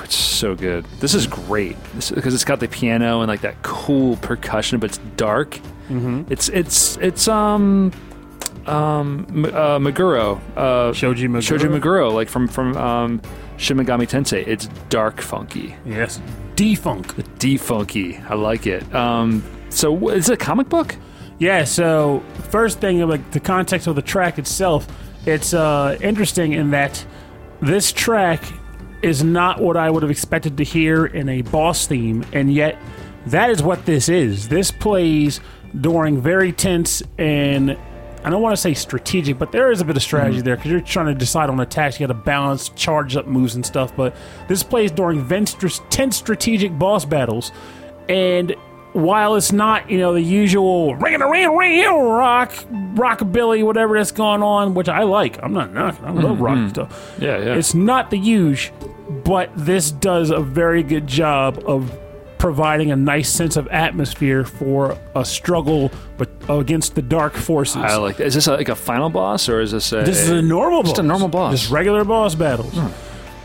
It's so good. This is great because it's got the piano and like that cool percussion, but it's dark. Mm-hmm. It's it's it's um um uh, Meguro, uh, Shoji Maguro Shoji Meguro, like from from um, Shin Megami Tensei. It's dark, funky, Yes. defunk. Defunky. I like it. Um, so is it a comic book? Yeah, so first thing, like the context of the track itself, it's uh, interesting in that this track is not what I would have expected to hear in a boss theme, and yet that is what this is. This plays during very tense and I don't want to say strategic, but there is a bit of strategy mm-hmm. there because you're trying to decide on attacks. You got to balance, charge up moves and stuff. But this plays during tense strategic boss battles, and while it's not, you know, the usual ring a ring ring rock rockabilly whatever that's going on, which I like. I'm not knocking. I love rock mm-hmm. stuff. Yeah, yeah. It's not the huge, but this does a very good job of providing a nice sense of atmosphere for a struggle but against the dark forces. I like. That. Is this a, like a final boss or is this a? This is a normal boss. Just a normal boss. Just regular boss battles. Hmm.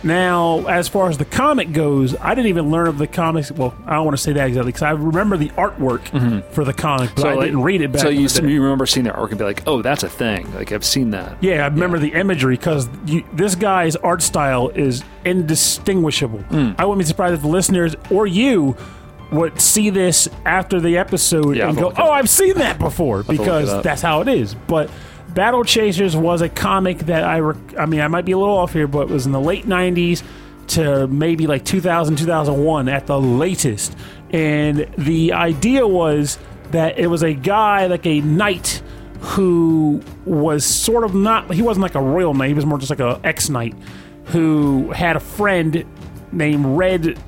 Now, as far as the comic goes, I didn't even learn of the comics. Well, I don't want to say that exactly because I remember the artwork for the comic, but I like, didn't read it back. So you, the you remember seeing their artwork and be like, oh, that's a thing. Like I've seen that. Yeah, I remember the imagery because this guy's art style is indistinguishable. Hmm. I wouldn't be surprised if the listeners or you would see this after the episode Yeah, and I'll go, "Oh. I've seen that before," because that's how it is. But Battle Chasers was a comic that I, rec- I mean, I might be a little off here, but it was in the late '90s to maybe like 2000, 2001 at the latest, and the idea was that it was a guy like a knight who was sort of not he wasn't like a royal knight he was more just like a ex-knight who had a friend named red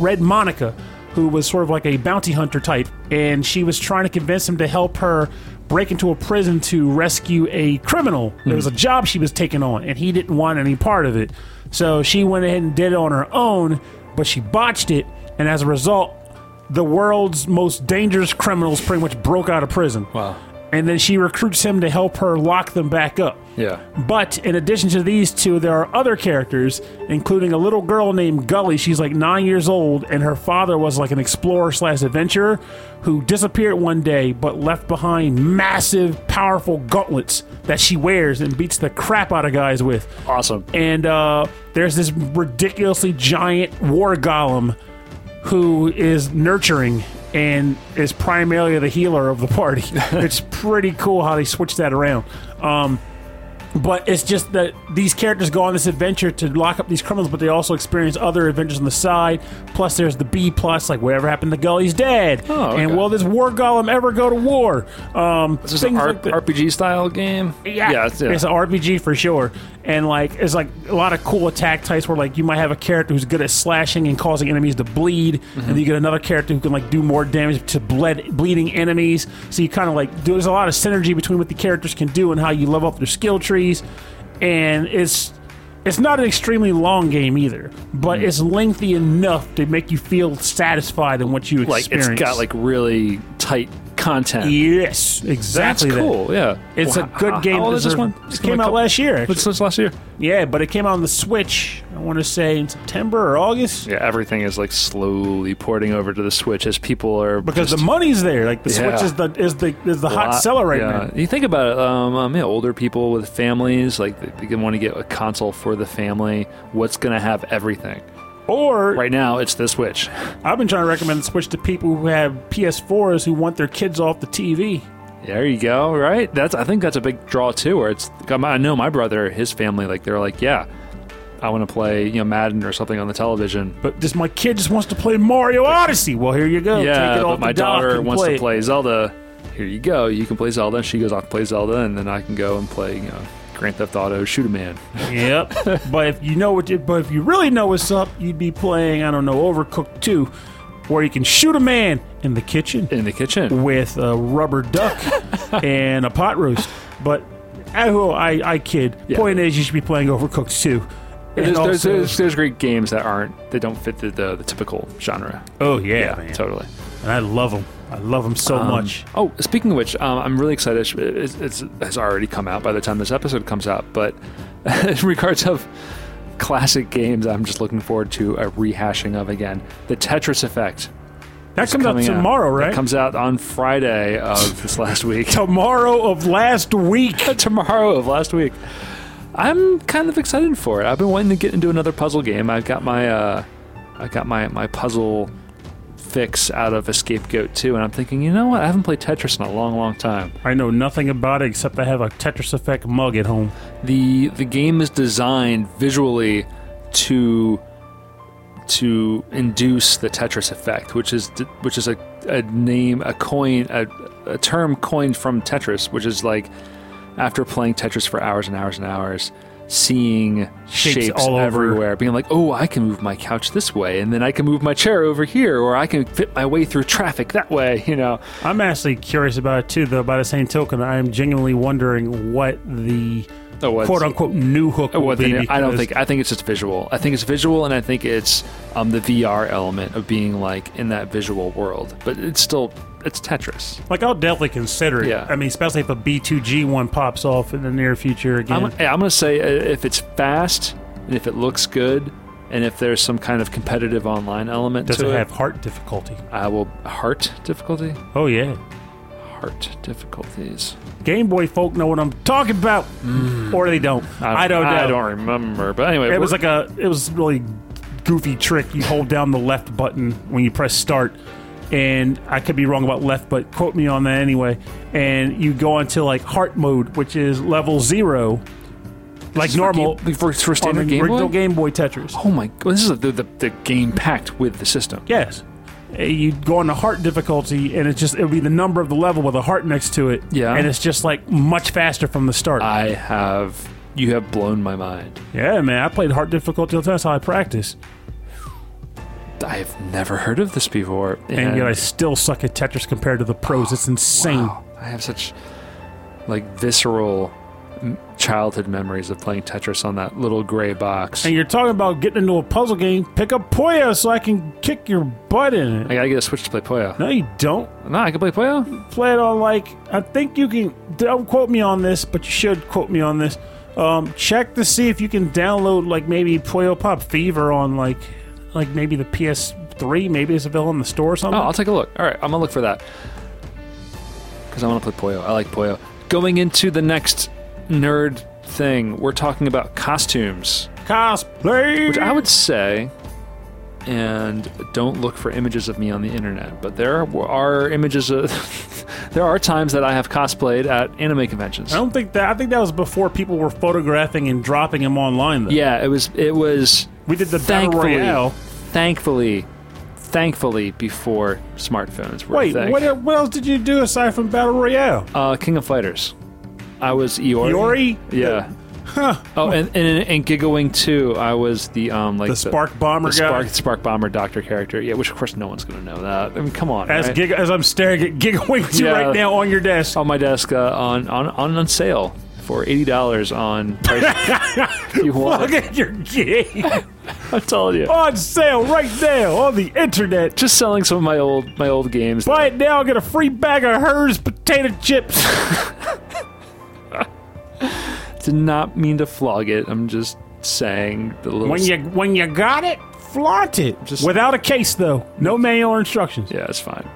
red monica who was sort of like a bounty hunter type. And she was trying to convince him to help her break into a prison to rescue a criminal. There was a hmm. job she was taking on and he didn't want any part of it. So she went ahead and did it on her own but she botched it and as a result the world's most dangerous criminals pretty much broke out of prison. Wow. And then she recruits him to help her lock them back up. Yeah. But in addition to these two, there are other characters, including a little girl named Gully. She's like nine years old, and her father was like an explorer slash adventurer who disappeared one day but left behind massive, powerful gauntlets that she wears and beats the crap out of guys with. Awesome. And uh, there's this ridiculously giant war golem who is nurturing and is primarily the healer of the party. it's pretty cool how they switch that around. Um, but it's just that these characters go on this adventure to lock up these criminals, but they also experience other adventures on the side. Plus, there's the B plus, like whatever happened to Gully's dad, Oh, okay. and will this war golem ever go to war? Um, Is this an R- like. RPG style game? Yeah, Yeah. It's, yeah. it's an RPG for sure. And like, it's like a lot of cool attack types where like you might have a character who's good at slashing and causing enemies to bleed, Mm-hmm. and then you get another character who can like do more damage to bled bleeding enemies. So you kind of like there's a lot of synergy between what the characters can do and how you level up their skill And it's it's not an extremely long game either, but Mm-hmm. it's lengthy enough to make you feel satisfied in what you experience. like it's got like really tight content. yes, That's exactly. that. cool. Yeah. It's Well, a good how- game. How old is this one? This came out last year. Actually. This last year. Yeah, but it came out on the Switch. I want to say in September or August Yeah, everything is like slowly porting over to the Switch as people are because just the money's there. Like the Yeah. Switch is the is the is the hot lot- seller right yeah. now. You think about it, um, um, yeah, older people with families, like they, they want to get a console for the family. What's going to have everything? Or Right now, it's the Switch. I've been trying to recommend the Switch to people who have PS4s who want their kids off the TV. There you go. Right. That's. I think that's a big draw too. Where it's. I know my brother, his family, like they're like, yeah, I want to play, you know, Madden or something on the television. But just my kid just wants to play Mario Odyssey. Well, here you go. yeah, Take it but my daughter wants play to play Zelda. Here you go. You can play Zelda. She goes off to play Zelda, and then I can go and play, you know, Grand Theft Auto, Shoot a Man. Yep. but if you know what, you, but if you really know what's up, you'd be playing I don't know Overcooked 2, where you can shoot a man in the kitchen. in the kitchen. with a rubber duck and a pot roast. But I, I, I kid. Yeah. Point is, you should be playing Overcooked too. And There's, there's, also- there's, there's great games that aren't they don't fit the, the, the typical genre. oh yeah, man. totally. and I love them. I love them so Um, much. Oh, speaking of which, um, I'm really excited. It's, it's, it has already come out by the time this episode comes out. But in regards of classic games, I'm just looking forward to a rehashing of again the Tetris Effect. That comes out tomorrow, That right? comes out on Friday of this last week. tomorrow of last week. tomorrow of last week. I'm kind of excited for it. I've been wanting to get into another puzzle game. I've got my uh, I got my my puzzle fix out of Escape Goat 2, and I'm thinking, you know what? I haven't played Tetris in a long, long time. I know nothing about it except I have a Tetris Effect mug at home. the The game is designed visually to to induce the Tetris effect, which is which is a, a name, a coin, a, a term coined from Tetris, which is like after playing Tetris for hours and hours and hours, seeing Shapes shapes, all over. everywhere, being like, oh, I can move my couch this way, and then I can move my chair over here, or I can fit my way through traffic that way. You know, I'm actually curious about it too, though. By the same token, I am genuinely wondering what the oh, quote unquote new hook Oh, will be. I don't think. I think it's just visual. I think it's visual, and I think it's um, the VR element of being like in that visual world. But it's still it's Tetris. Like I'll definitely consider it. Yeah. I mean, especially if a B2G one pops off in the near future again. I'm, I'm gonna say uh, if it's fast and if it looks good, and if there's some kind of competitive online element Does to it it, have heart difficulty? I will heart difficulty. Oh yeah. Heart difficulties. Game Boy folk know what I'm talking about, or they don't. I, don't know. I don't remember. But anyway, It was like a. It was really goofy trick. You hold down the left button when you press start, and I could be wrong about left, but quote me on that anyway. And you go into like heart mode, which is level zero, like for normal game- for, for standard Game Boy. Game Boy Tetris. Oh my! god! This is the, the the game packed with the system. Yes. Uh, You go on the heart difficulty, and it's just it'll be the number of the level with a heart next to it. Yeah. and it's just like much faster from the start. I have you have blown my mind. yeah, man, I played heart difficulty. That's how I practice, I've never heard of this before, and yet I still suck at Tetris compared to the pros. It's insane. Wow. I have such like visceral childhood memories of playing Tetris on that little gray box. And you're talking about getting into a puzzle game. Pick up Puyo so I can kick your butt in it. I gotta get a Switch to play Puyo. No, you don't. No, I can play Puyo. Play it on like I think you can. Don't quote me on this, but you should quote me on this. Um, check to see if you can download like maybe Puyo Pop Fever on like like maybe the PS3. Maybe it's available in the store or something. Oh. I'll take a look. All right, I'm gonna look for that because I want to play Puyo. I like Puyo. Going into the next nerd thing, we're talking about costumes, Cosplay. which I would say. And don't look for images of me on the internet, but there are images of. there are times that I have cosplayed at anime conventions. I don't think that. I think that was before people were photographing and dropping them online. Though. Yeah, it was. It was. We did the battle royale. thankfully, thankfully, before smartphones were a Wait, thing. what, what else did you do aside from battle royale? Uh, King of Fighters. I was Iori. Iori? Yeah. Oh, and, and in Gigawing too. I was the um like The Spark Bomber the guy? Spark, Spark Bomber Doctor character. Yeah, which of course no one's going to know that. I mean, come on. As right? Giga, as I'm staring at Gigawing 2 Yeah. right now on your desk. on my desk uh, on, on on on sale for eighty dollars on. Price, you want Look at your game I'm telling you, on sale right now on the internet. just selling some of my old my old games. Buy it now, get a free bag of Herr's potato chips. Did not mean to flog it. I'm just saying the little. when you when you got it, flaunt it. Just- Without a case though, no manual or instructions. Yeah, it's fine.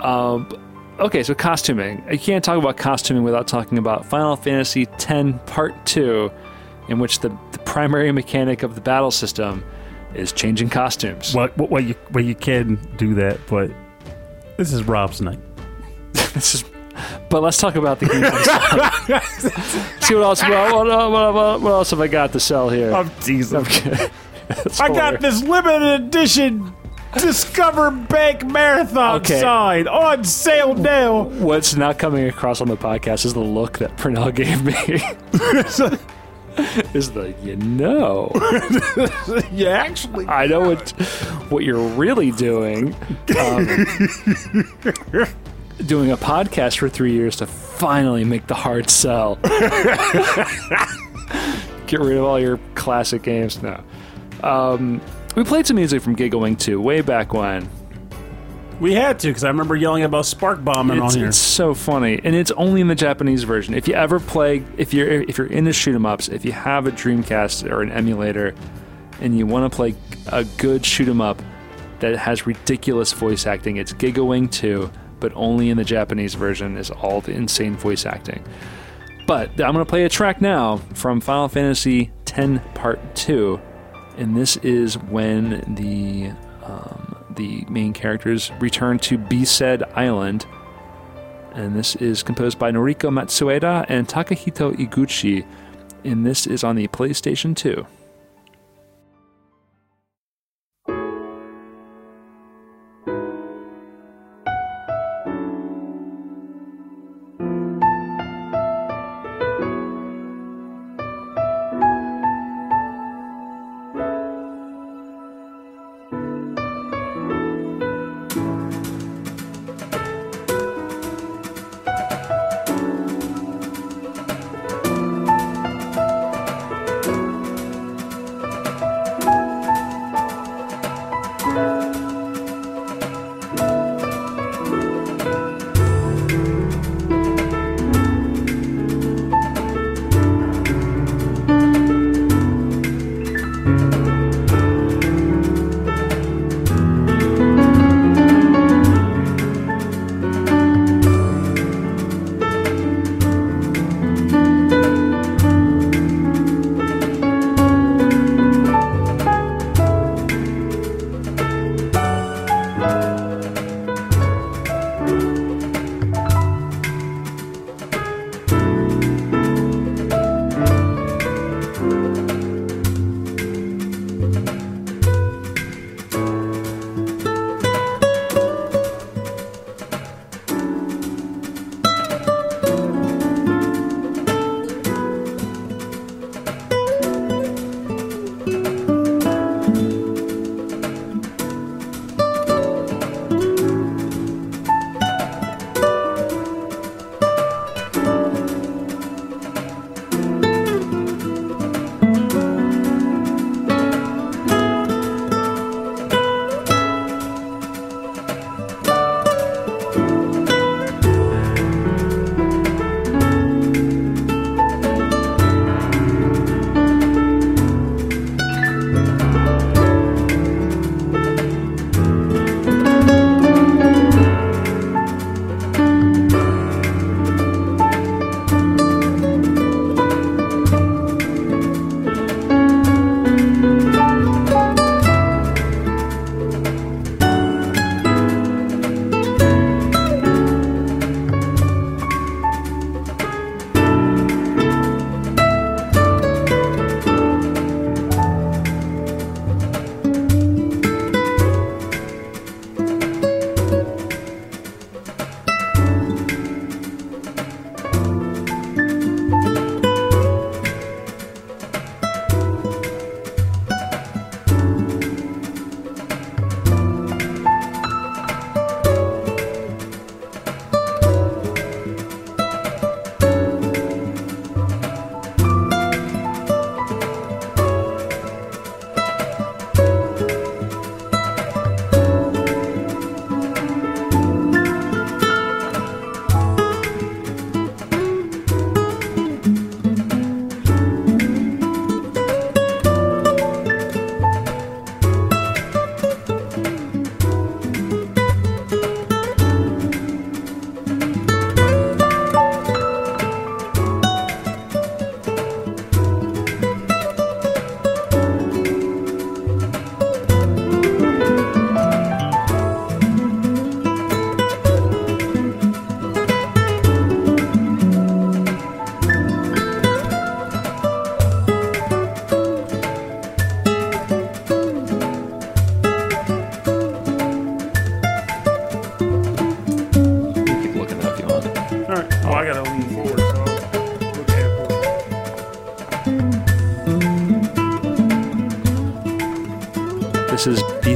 Um, okay, so costuming. You can't talk about costuming without talking about Final Fantasy X Part 2, in which the, the primary mechanic of the battle system is changing costumes. Well, well, you well you can do that, but this is Rob's night. This is, but let's talk about the themselves. See what else? What, what, what, else have I got to sell here? I'm teasing. That's I got this limited edition Discover Bank Marathon Okay. sign on sale now. What's not coming across on the podcast is the look that Pernell gave me. is the you know. you actually. I know what what you're really doing. Um, doing a podcast for three years to finally make the hard sell. Get rid of all your classic games now. Um, we played some music from Gigawing 2 way back when. We had to because I remember yelling about spark bombing It's, on here. it's so funny, and it's only in the Japanese version. If you ever play, if you're if you're into shoot 'em ups, if you have a Dreamcast or an emulator, and you want to play a good shoot 'em up that has ridiculous voice acting, it's Gigawing 2, but only in the Japanese version is all the insane voice acting. But I'm going to play a track now from Final Fantasy X Part 2, and this is when the um, the main characters return to Besaid Island. And this is composed by Noriko Matsueda and Takahito Eguchi, and this is on the PlayStation 2.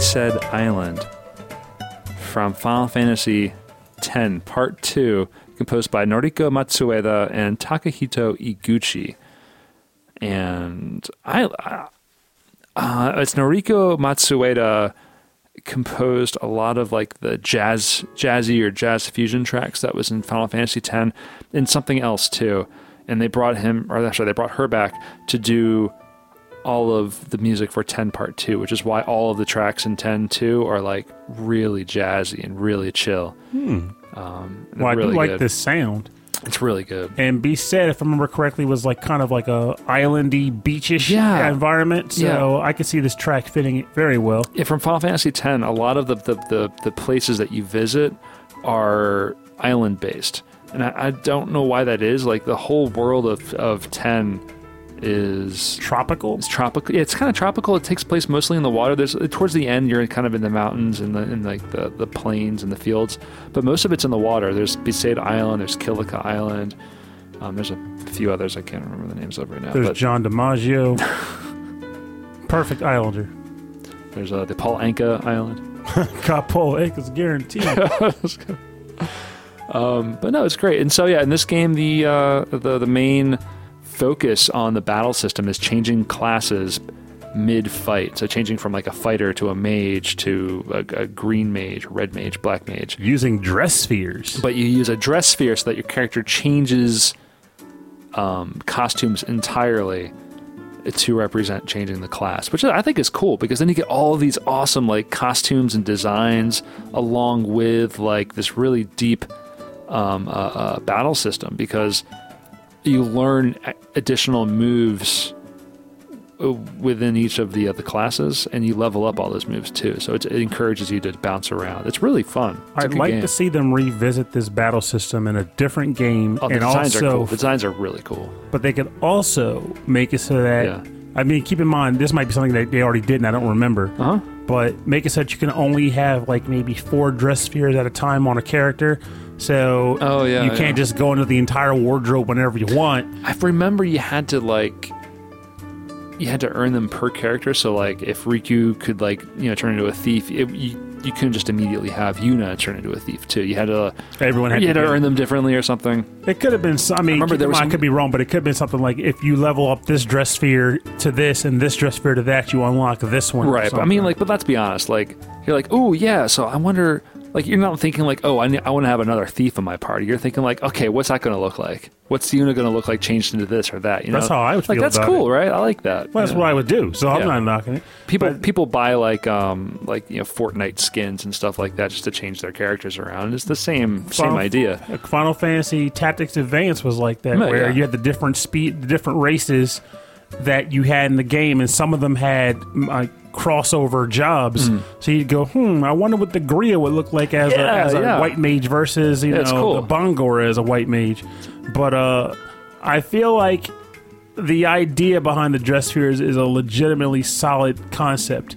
Is Besaid Island from Final Fantasy X Part 2, composed by Noriko Matsueda and Takahito Eguchi. And I, uh, it's Noriko Matsueda composed a lot of like the jazz, jazzy or jazz fusion tracks that was in Final Fantasy X, and something else too. And they brought him, or actually, they brought her back to do all of the music for 10 part 2 which is why all of the tracks in 10 2 are like really jazzy and really chill um, and Well, I do like good. this sound. it's really good And Besaid, if I remember correctly, was like kind of like a islandy, beachish Yeah. environment. So I could see this track fitting it very well. yeah, from Final Fantasy 10 a lot of the, the, the, the places that you visit are island based. And I, I don't know why that is. Like the whole world of, of 10 is Tropical. It's tropical. Yeah, it's kind of tropical. It takes place mostly in the water. There's towards the end, you're kind of in the mountains and the in like the, the plains and the fields, but most of it's in the water. There's Besaid Island. There's Kilika Island. Um, there's a few others I can't remember the names of right now. There's but John DiMaggio. Perfect Islander. there's uh, the Paul Anka Island. Got Paul Akers guaranteed. Um, but no, it's great. And so yeah, in this game, the uh, the the main focus on the battle system is changing classes mid fight. So changing from like a fighter to a mage to a, a green mage, red mage, black mage. Using dress spheres. but you use a dress sphere so that your character changes um, costumes entirely to represent changing the class, which I think is cool because then you get all of these awesome like costumes and designs along with like this really deep um, uh, uh, battle system because you learn additional moves uh, within each of the other classes and you level up all those moves too so it, it encourages you to bounce around it's really fun It's I'd like game. to see them revisit this battle system in a different game, Oh, the and designs are also, cool. The designs are really cool. but they could also make it so that. Yeah. I mean, keep in mind this might be something that they already did, and I don't remember. Uh huh. But make it so that you can only have like maybe four dress spheres at a time on a character. So Oh, yeah, you can't yeah. just go into the entire wardrobe whenever you want. I remember you had to like, you had to earn them per character. So like, if Rikku could like, you know, turn into a thief, it, you you couldn't just immediately have Yuna turn into a thief too. You had to Everyone had you had to to earn them differently or something. It could have been. I mean, remember there was some- I could be wrong, but it could have been something like if you level up this dress sphere to this and this dress sphere to that, you unlock this one. Right. But I mean, like, but let's be honest. Like, you're like, oh yeah. So I wonder. Like, you're not thinking like, oh, I, ne- I want to have another thief in my party. You're thinking like, okay, what's that going to look like? What's Yuna going to look like changed into this or that? You know, That's how I would like. That's cool, right? I like that. Well, that's Yeah. what I would do. So I'm Yeah. not knocking it. People But- people buy like um like you know Fortnite skins and stuff like that just to change their characters around. It's the same same idea. Final Fantasy Tactics Advance was like that, Yeah, where yeah. you had the different speed, the different races that you had in the game, and some of them had mm, like crossover jobs. So you'd go, hmm, I wonder what the Gria would look like as Yeah, a, as a yeah. white mage versus you Yeah, know cool. the Bangaa as a white mage. But uh, I feel like the idea behind the dress spheres is a legitimately solid concept.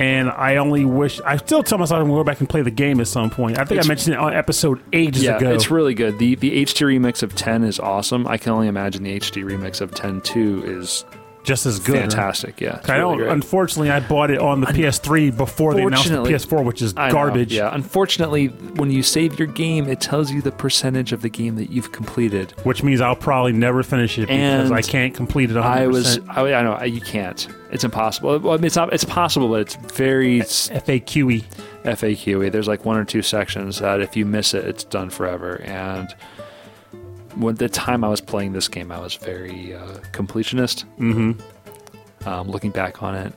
And I only wish I still tell myself I'm gonna go back and play the game at some point. I think It's- I mentioned it on episode ages Yeah, ago. it's really good. The the HD remix of 10 is awesome. I can only imagine the HD remix of 10 2 is just as good. fantastic. Yeah. I really don't. great. Unfortunately, I bought it on the PS3 before they announced the PS4, which is I know, garbage. yeah. Unfortunately, when you save your game, it tells you the percentage of the game that you've completed. Which means I'll probably never finish it because And I can't complete it. 100%. I was I, I know you can't. It's impossible. Well, I mean, it's not it's possible, but it's very FAQE. FAQE. There's like one or two sections that if you miss it, it's done forever. And when the time I was playing this game, I was very uh, completionist. Mm-hmm. Um, looking back on it,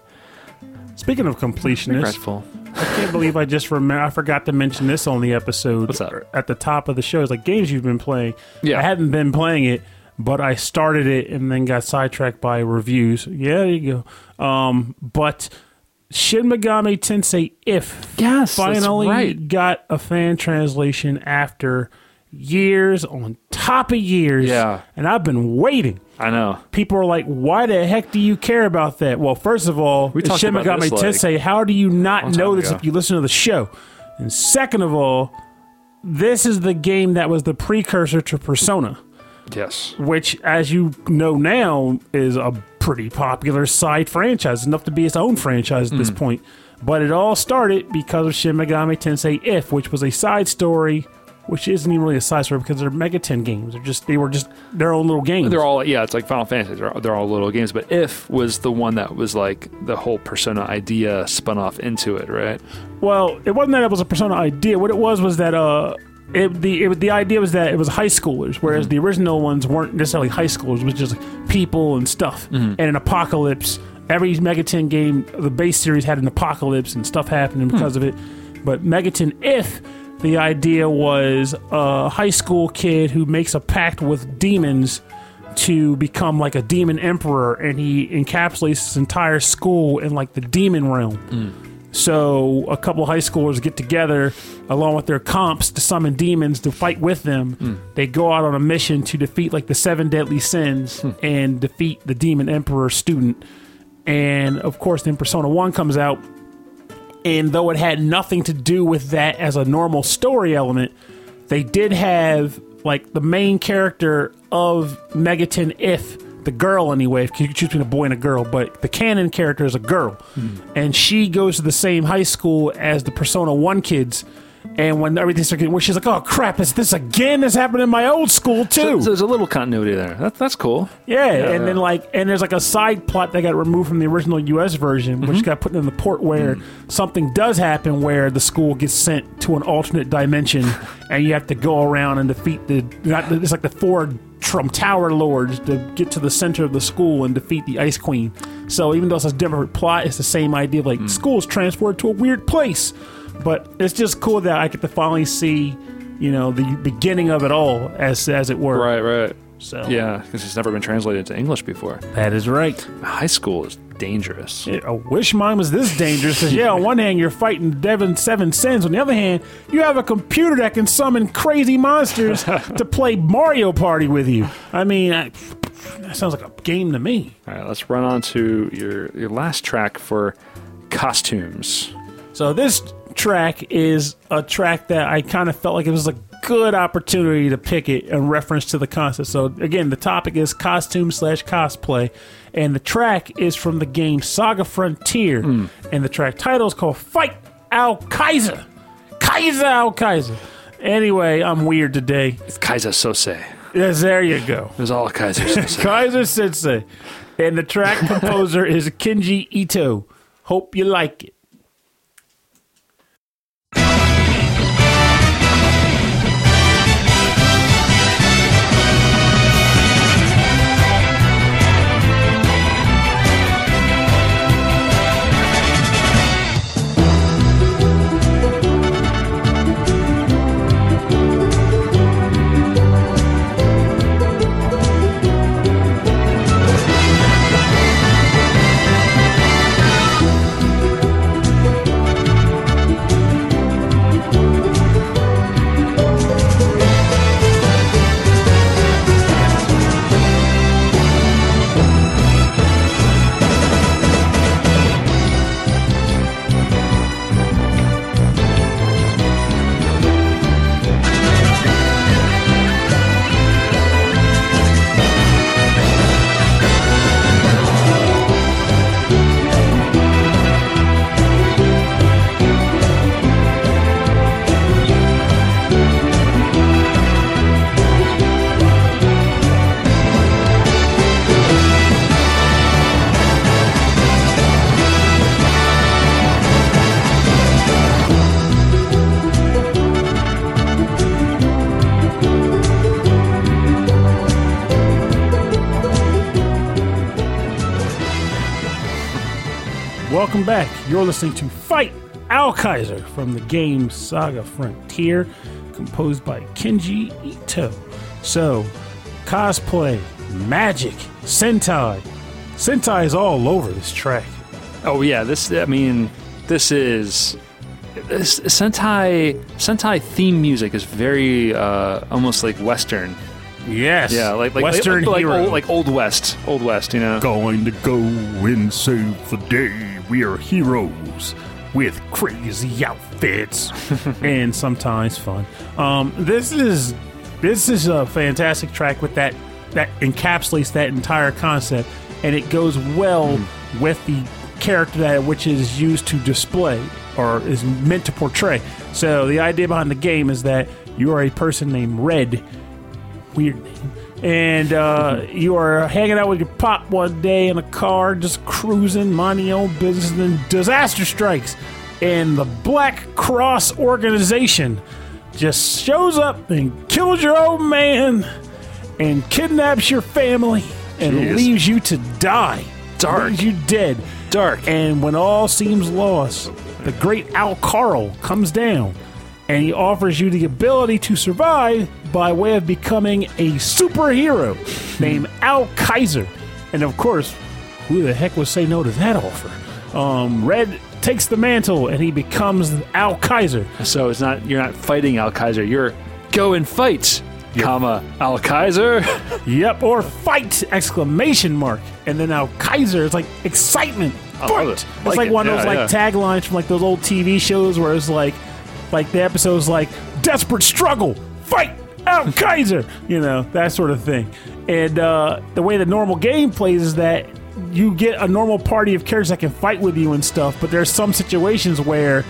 Speaking of completionist, regretful. I can't believe I just remember. I forgot to mention this on the episode. What's? At the top of the show, it's like games you've been playing. Yeah. I hadn't been playing it, but I started it and then got sidetracked by reviews. Yeah, there you go. Um, but Shin Megami Tensei If Yes, finally right. got a fan translation after years on top of years. Yeah. and I've been waiting. I know. People are like, "Why the heck do you care about that?" Well, first of all, We talked Shin Megami like, Tensei. How do you not know this ago. if you listen to the show? And second of all, this is the game that was the precursor to Persona, Yes. which, as you know now, is a pretty popular side franchise, enough to be its own franchise at this hmm. point. But it all started because of Shin Megami Tensei If, which was a side story, which isn't even really a side story because they're Megaten games. They're just they were just their own little games. They're all yeah, it's like Final Fantasy. They're, they're all little games, but If was the one that was like the whole Persona idea spun off into it, right? Well, it wasn't that it was a Persona idea. What it was was that uh, it, the it, the idea was that it was high schoolers, whereas mhm. the original ones weren't necessarily high schoolers. It was just like people and stuff, mhm. and an apocalypse. Every Megaten game, the base series had an apocalypse and stuff happening because hmm. of it. But Megaten, if the idea was a high school kid who makes a pact with demons to become like a demon emperor, and he encapsulates his entire school in like the demon realm. Hmm. So a couple high schoolers get together along with their comps to summon demons to fight with them. Hmm. They go out on a mission to defeat like the seven deadly sins hmm. and defeat the demon emperor student. And of course, then Persona 1 comes out. And though it had nothing to do with that as a normal story element, they did have like the main character of Megaten if the girl anyway, if you could choose between a boy and a girl, but the canon character is a girl. Hmm. And she goes to the same high school as the Persona 1 kids. And when everything started getting weird, she's like, oh crap, is this again? This happened in my old school too. So, so there's a little continuity there. That, that's cool. Yeah, and yeah. then like, and there's like a side plot that got removed from the original U.S. version, Mm-hmm. which got put in the port where Mm. something does happen where the school gets sent to an alternate dimension, and you have to go around and defeat the. Not, it's like the four Trump Tower Lords to get to the center of the school and defeat the Ice Queen. So even though it's a different plot, it's the same idea. Like Mm. school's transferred to a weird place, but it's just cool that I get to finally see. You know the beginning of it all, as as it were. Right, right. So Yeah, because it's never been translated into English before. that is right. High school is dangerous. I wish mine was this dangerous. Because yeah, on one hand you're fighting Devon Seven Sins, on the other hand you have a computer that can summon crazy monsters to play Mario Party with you. I mean, I, that sounds like a game to me. All right, let's run on to your your last track for costumes. So this track is a track that I kind of felt like it was a good opportunity to pick it in reference to the concept. So again, the topic is costume slash cosplay, and the track is from the game Saga Frontier, hmm. and the track title is called Fight Al Kaiser. Kaiser Al Kaiser. Anyway, I'm weird today. It's Keyser Söze. Yes, there you go. It was all Kaiser Sose. Kaiser Sensei. And the track composer is Kenji Ito. Hope you like it. Welcome back. You're listening to Fight Al Kaiser from the game Saga Frontier, composed by Kenji Ito. So, cosplay, magic, Sentai. Sentai is all over this track. Oh yeah, this. I mean, this is this Sentai Sentai theme music is very uh, almost like Western. Yes. Yeah, like like Western like, like, hero. old, like old West, old West. You know. going to go and save the day. We are heroes with crazy outfits and sometimes fun. Um, this is this is a fantastic track with that that encapsulates that entire concept. and it goes well with the character that which is used to display or is meant to portray. So the idea behind the game is that you are a person named Red, weird name, and uh, you are hanging out with your pop one day in a car, just cruising, minding your own business, and then disaster strikes, and the Black Cross organization just shows up and kills your old man and kidnaps your family and Jeez. leaves you to die. Dark. Leaves you dead. Dark. And when all seems lost, the great Al Carl comes down and he offers you the ability to survive by way of becoming a superhero named Al Kaiser. And of course, who the heck would say no to that offer? Um, Red takes the mantle and he becomes Al Kaiser. So it's not you're not fighting Al Kaiser. You're go and fight, comma Al Kaiser. Yep, or fight! Exclamation mark. And then Al Kaiser is like excitement. I Fight! it. It's Like it. one of those Yeah, like taglines from like those old TV shows where it's like like the episode's like desperate struggle, fight! Al Kaiser, you know, that sort of thing. And uh, the way the normal game plays is that you get a normal party of characters that can fight with you and stuff, but there's some situations where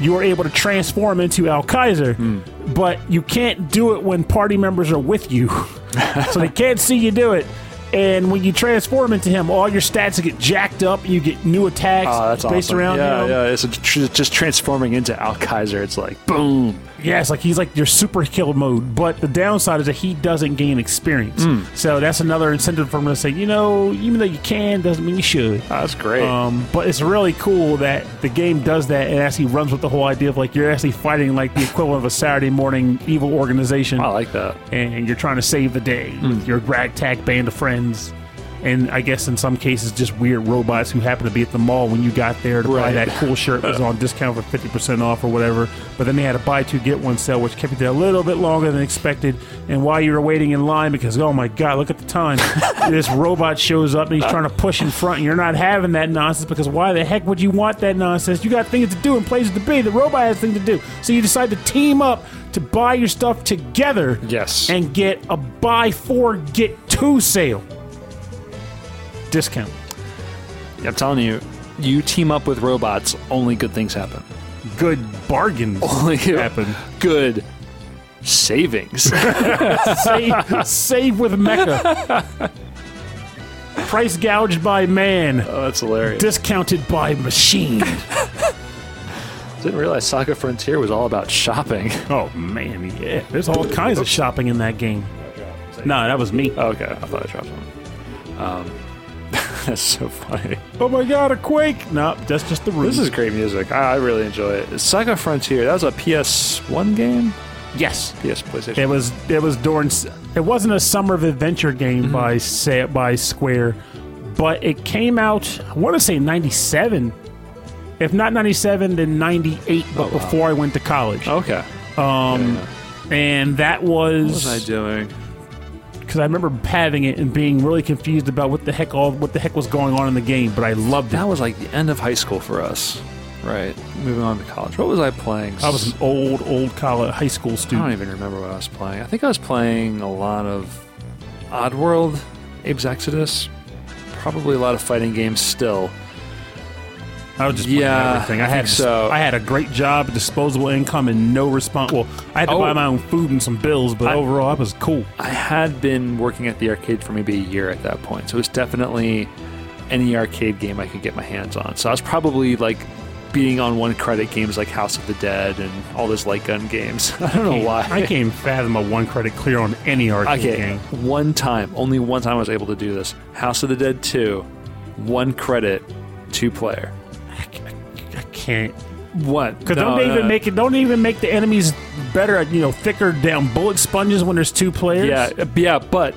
you are able to transform into Al Kaiser, Hmm. but you can't do it when party members are with you. so they can't see you do it. And when you transform into him, all your stats get jacked up. You get new attacks Oh, that's based awesome. around yeah, yeah. It's a tr- just transforming into Al Kaiser. It's like boom. Yeah, it's like he's like your super kill mode. But the downside is that he doesn't gain experience. Hmm. So that's another incentive for him to say, you know, even though you can, doesn't mean you should. Oh, that's great. Um, but it's really cool that the game does that and actually runs with the whole idea of like you're actually fighting like the equivalent of a Saturday morning evil organization. I like that. and you're trying to save the day Hmm. with your ragtag band of friends friends. And I guess in some cases, just weird robots who happen to be at the mall when you got there to buy Right. that cool shirt that was on discount for 50% off or whatever. But then they had a buy two, get one sale, which kept you there a little bit longer than expected. And while you were waiting in line, because oh my God, look at the time, this robot shows up and he's trying to push in front, and you're not having that nonsense because why the heck would you want that nonsense? You got things to do and places to be. The robot has things to do. So you decide to team up to buy your stuff together Yes. and get a buy four get two sale discount. I'm telling you, you team up with robots, only good things happen. Good bargains Only happen. good savings. save, save with Mecca. Price gouged by man, oh, that's hilarious. discounted by machine. Didn't realize Saga Frontier was all about shopping. Oh man, yeah. There's all kinds of shopping in that game. No, that was me. okay, I thought I dropped one. Um, that's so funny. Oh my god, a quake! No, that's just the roof. This is great music. I, I really enjoy it. Saga Frontier. That was a PS1 game. yes. PS PlayStation. It was it was during it wasn't a summer of adventure game by say by Square, but it came out I want to say 97. If not 97 then 98 but before I went to college. okay. Um and that was What was I doing? Cuz I remember having it and being really confused about what the heck all what the heck was going on in the game, but I loved it. That was like the end of high school for us. Right. Moving on to college. What was I playing? I was an old old college high school student. I don't even remember what I was playing. I think I was playing a lot of Oddworld, Abe's Exodus, probably a lot of fighting games still. I was just playing Yeah, everything. I, had so. I had a great job, disposable income, and no response. Well, I had to Oh. buy my own food and some bills, but I- overall, I was cool. I had been working at the arcade for maybe a year at that point, so it was definitely any arcade game I could get my hands on. So I was probably like beating on one credit games like House of the Dead and all those light gun games. I don't know why. I can't fathom a one credit clear on any arcade Okay, game. one time, only one time I was able to do this. House of the Dead 2, one credit, two player. Can't. What? Because No, don't no, even no. make it? Don't even make the enemies better? You know, thicker damn bullet sponges when there's two players. Yeah, uh, yeah, but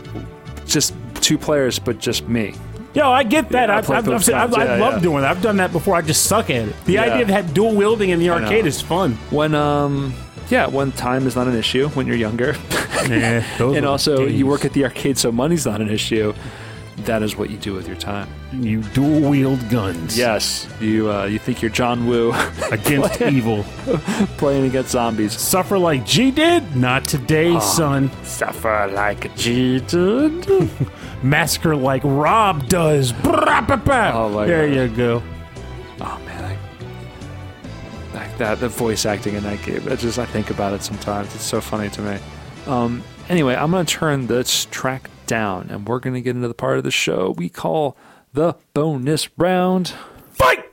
just two players, but just me. Yo, I get that. Yeah, I I've, I've, I've. I Yeah, love yeah. doing that. I've done that before. I just suck at it. The idea of have dual wielding in the arcade is fun. When um, yeah, when time is not an issue when you're younger, and also you work at the arcade, so money's not an issue. That is what you do with your time. You dual wield guns. Yes, you uh, you think you're John Woo against evil. playing against zombies. Suffer like G did? Not today, Ah. son. Suffer like G did. massacre like Rob does. Oh, there God. you go. Oh man, I, like that the voice acting in that game. I just I think about it sometimes. It's so funny to me. Um, anyway, I'm gonna turn this track down, and we're gonna get into the part of the show we call the bonus round. Fight!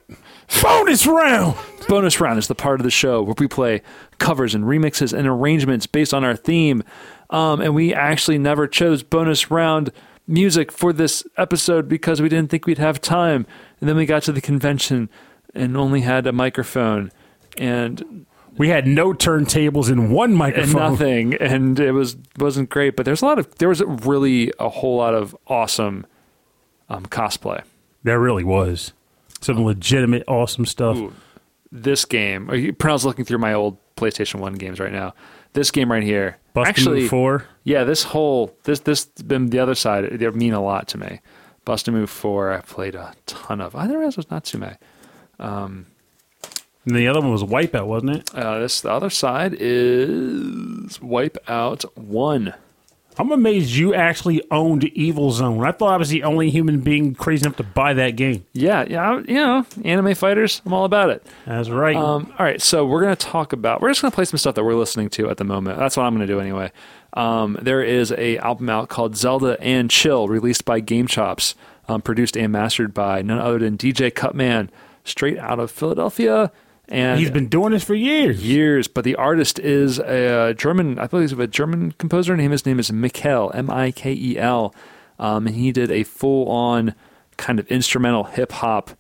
Bonus round! Bonus round is the part of the show where we play covers and remixes and arrangements based on our theme. Um, and we actually never chose bonus round music for this episode because we didn't think we'd have time. And then we got to the convention and only had a microphone and We had no turntables in one and microphone. nothing, and it was wasn't great. But there's a lot of there was really a whole lot of awesome um, cosplay. There really was. Some legitimate awesome stuff. Ooh, this game. You, Pernell's looking through my old PlayStation One games right now. This game right here, Bustin' actually, 4. yeah, this whole this this been the other side. They mean a lot to me. Bust a Move Four, I played a ton of. I Other as was Natsume. And the other one was Wipeout, wasn't it? Uh, this the other side is Wipeout One. I'm amazed you actually owned Evil Zone. I thought I was the only human being crazy enough to buy that game. Yeah, yeah, I- you know, anime fighters. I'm all about it. That's right. Um, all right, so we're going to talk about. We're just going to play some stuff that we're listening to at the moment. That's what I'm going to do anyway. Um, there is a album out called Zelda and Chill, released by Game Chops, um, produced and mastered by none other than DJ Cutman, straight out of Philadelphia. And He's been doing this for years. years, but the artist is a German, I believe he's a German composer. Name his name is Mikel, M I K E L, um, and he did a full on kind of instrumental hip hop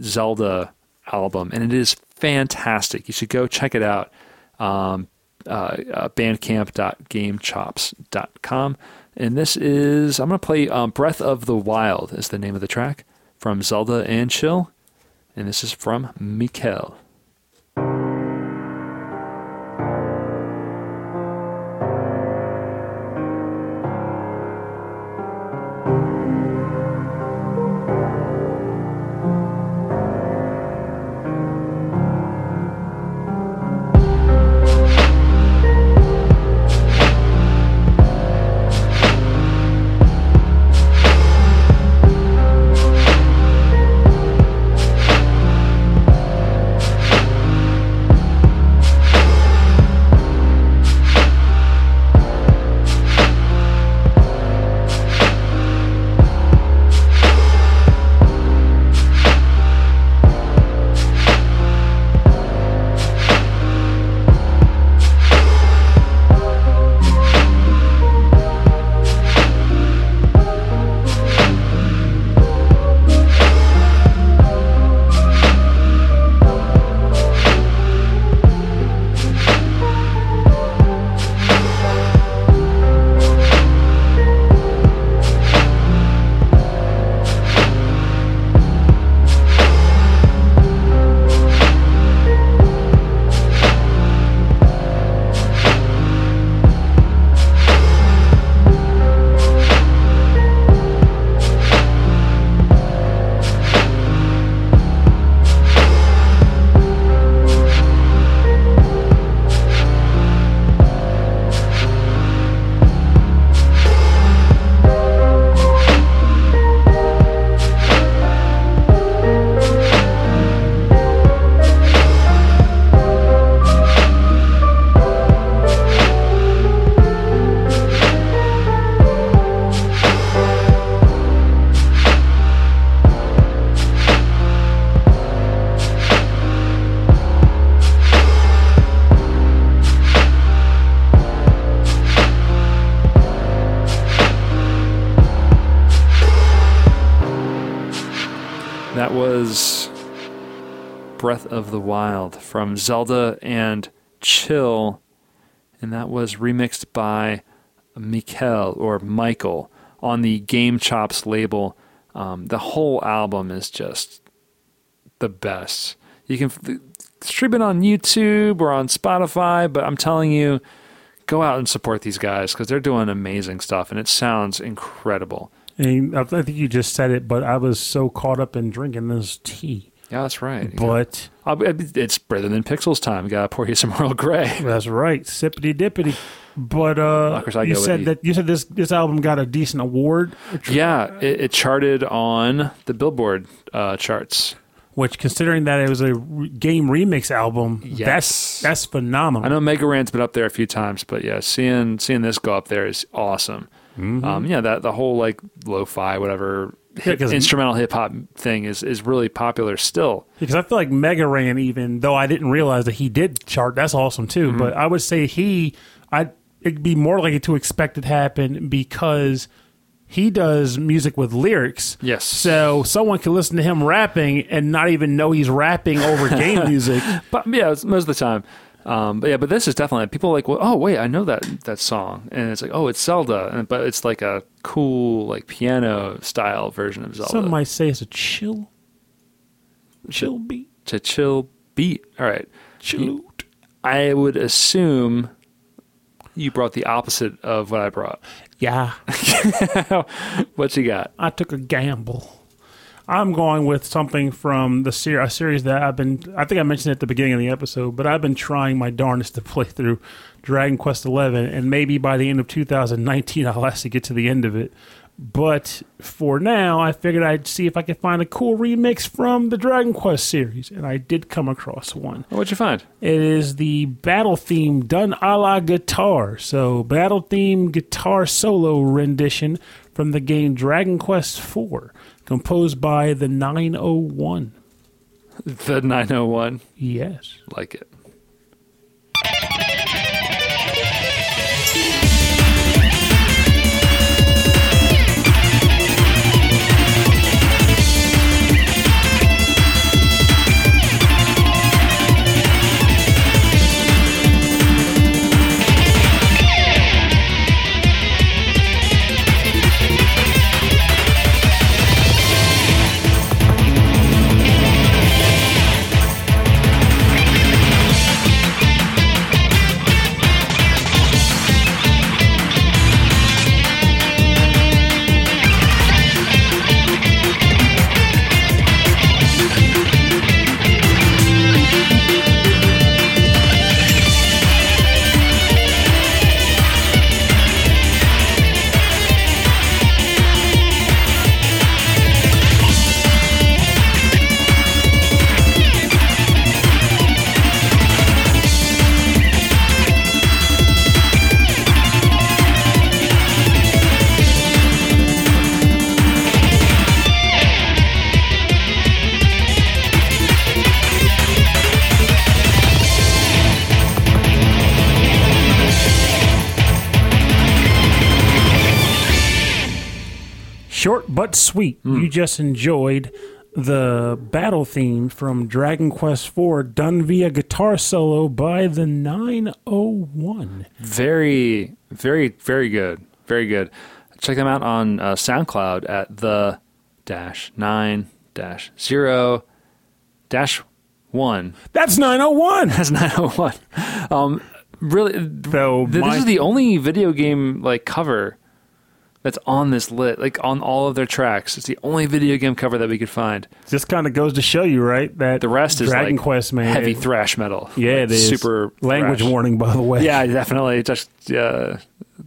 Zelda album, and it is fantastic. You should go check it out. Um, uh, uh, bandcamp.gamechops.com. And this is, I'm going to play um, Breath of the Wild, is the name of the track from Zelda and Chill. And this is from Mikel. Breath of the Wild from Zelda and Chill, and that was remixed by Mikel or Michael on the Game Chops label. Um, the whole album is just the best. You can f- stream it on YouTube or on Spotify, but I'm telling you, go out and support these guys because they're doing amazing stuff, and it sounds incredible. And I think you just said it, but I was so caught up in drinking this tea. Yeah, that's right. But It's Rhythm and Pixels time. We gotta pour you some Earl Grey. that's right, sippity dippity. But uh, Of you said that you said this this album got a decent award, Yeah, it, it charted on the Billboard uh, charts. which considering that it was a re- game remix album, Yes. that's that's phenomenal. I know Mega Ran's been up there a few times, but yeah, seeing seeing this go up there is awesome. Um, yeah, that the whole like lo-fi whatever hip, instrumental hip hop thing is is really popular still. Because I feel like Mega Ran, even though I didn't realize that he did chart, that's awesome too. Mm-hmm. But I would say he, I it'd be more likely to expect it happen because he does music with lyrics. Yes. So someone can listen to him rapping and not even know he's rapping over game music. But yeah, most of the time. Um, but yeah, but this is definitely people are like, well, oh wait, I know that that song, and it's like, oh, it's Zelda, and, but it's like a cool like piano style version of Zelda. Some might say it's a chill, chill beat, It's a chill beat. All right, chill. I would assume you brought the opposite of what I brought. Yeah, What you got? I took a gamble. I'm going with something from the ser- a series that I've been. I think I mentioned at the beginning of the episode, but I've been trying my darndest to play through Dragon Quest XI, and maybe by the end of 2019, I'll actually get to the end of it. But for now, I figured I'd see if I could find a cool remix from the Dragon Quest series, and I did come across one. What'd you find? It is the battle theme done a la guitar. So, battle theme guitar solo rendition from the game Dragon Quest IV, composed by the 901. The 901. Yes. Like it. But sweet. You just enjoyed the battle theme from Dragon Quest IV done via guitar solo by the 901. Very, very, very good. Very good. Check them out on uh, SoundCloud at the dash nine dash zero dash one. That's 901. That's 901. Um, really, Though th- my- this is the only video game like cover that's on this lit, like on all of their tracks. It's the only video game cover that we could find. This kind of goes to show you, right? That The rest is Dragon like Quest, man. heavy thrash metal. Yeah, Like, it is. super language thrash. warning, by the way. Yeah, definitely. Just uh,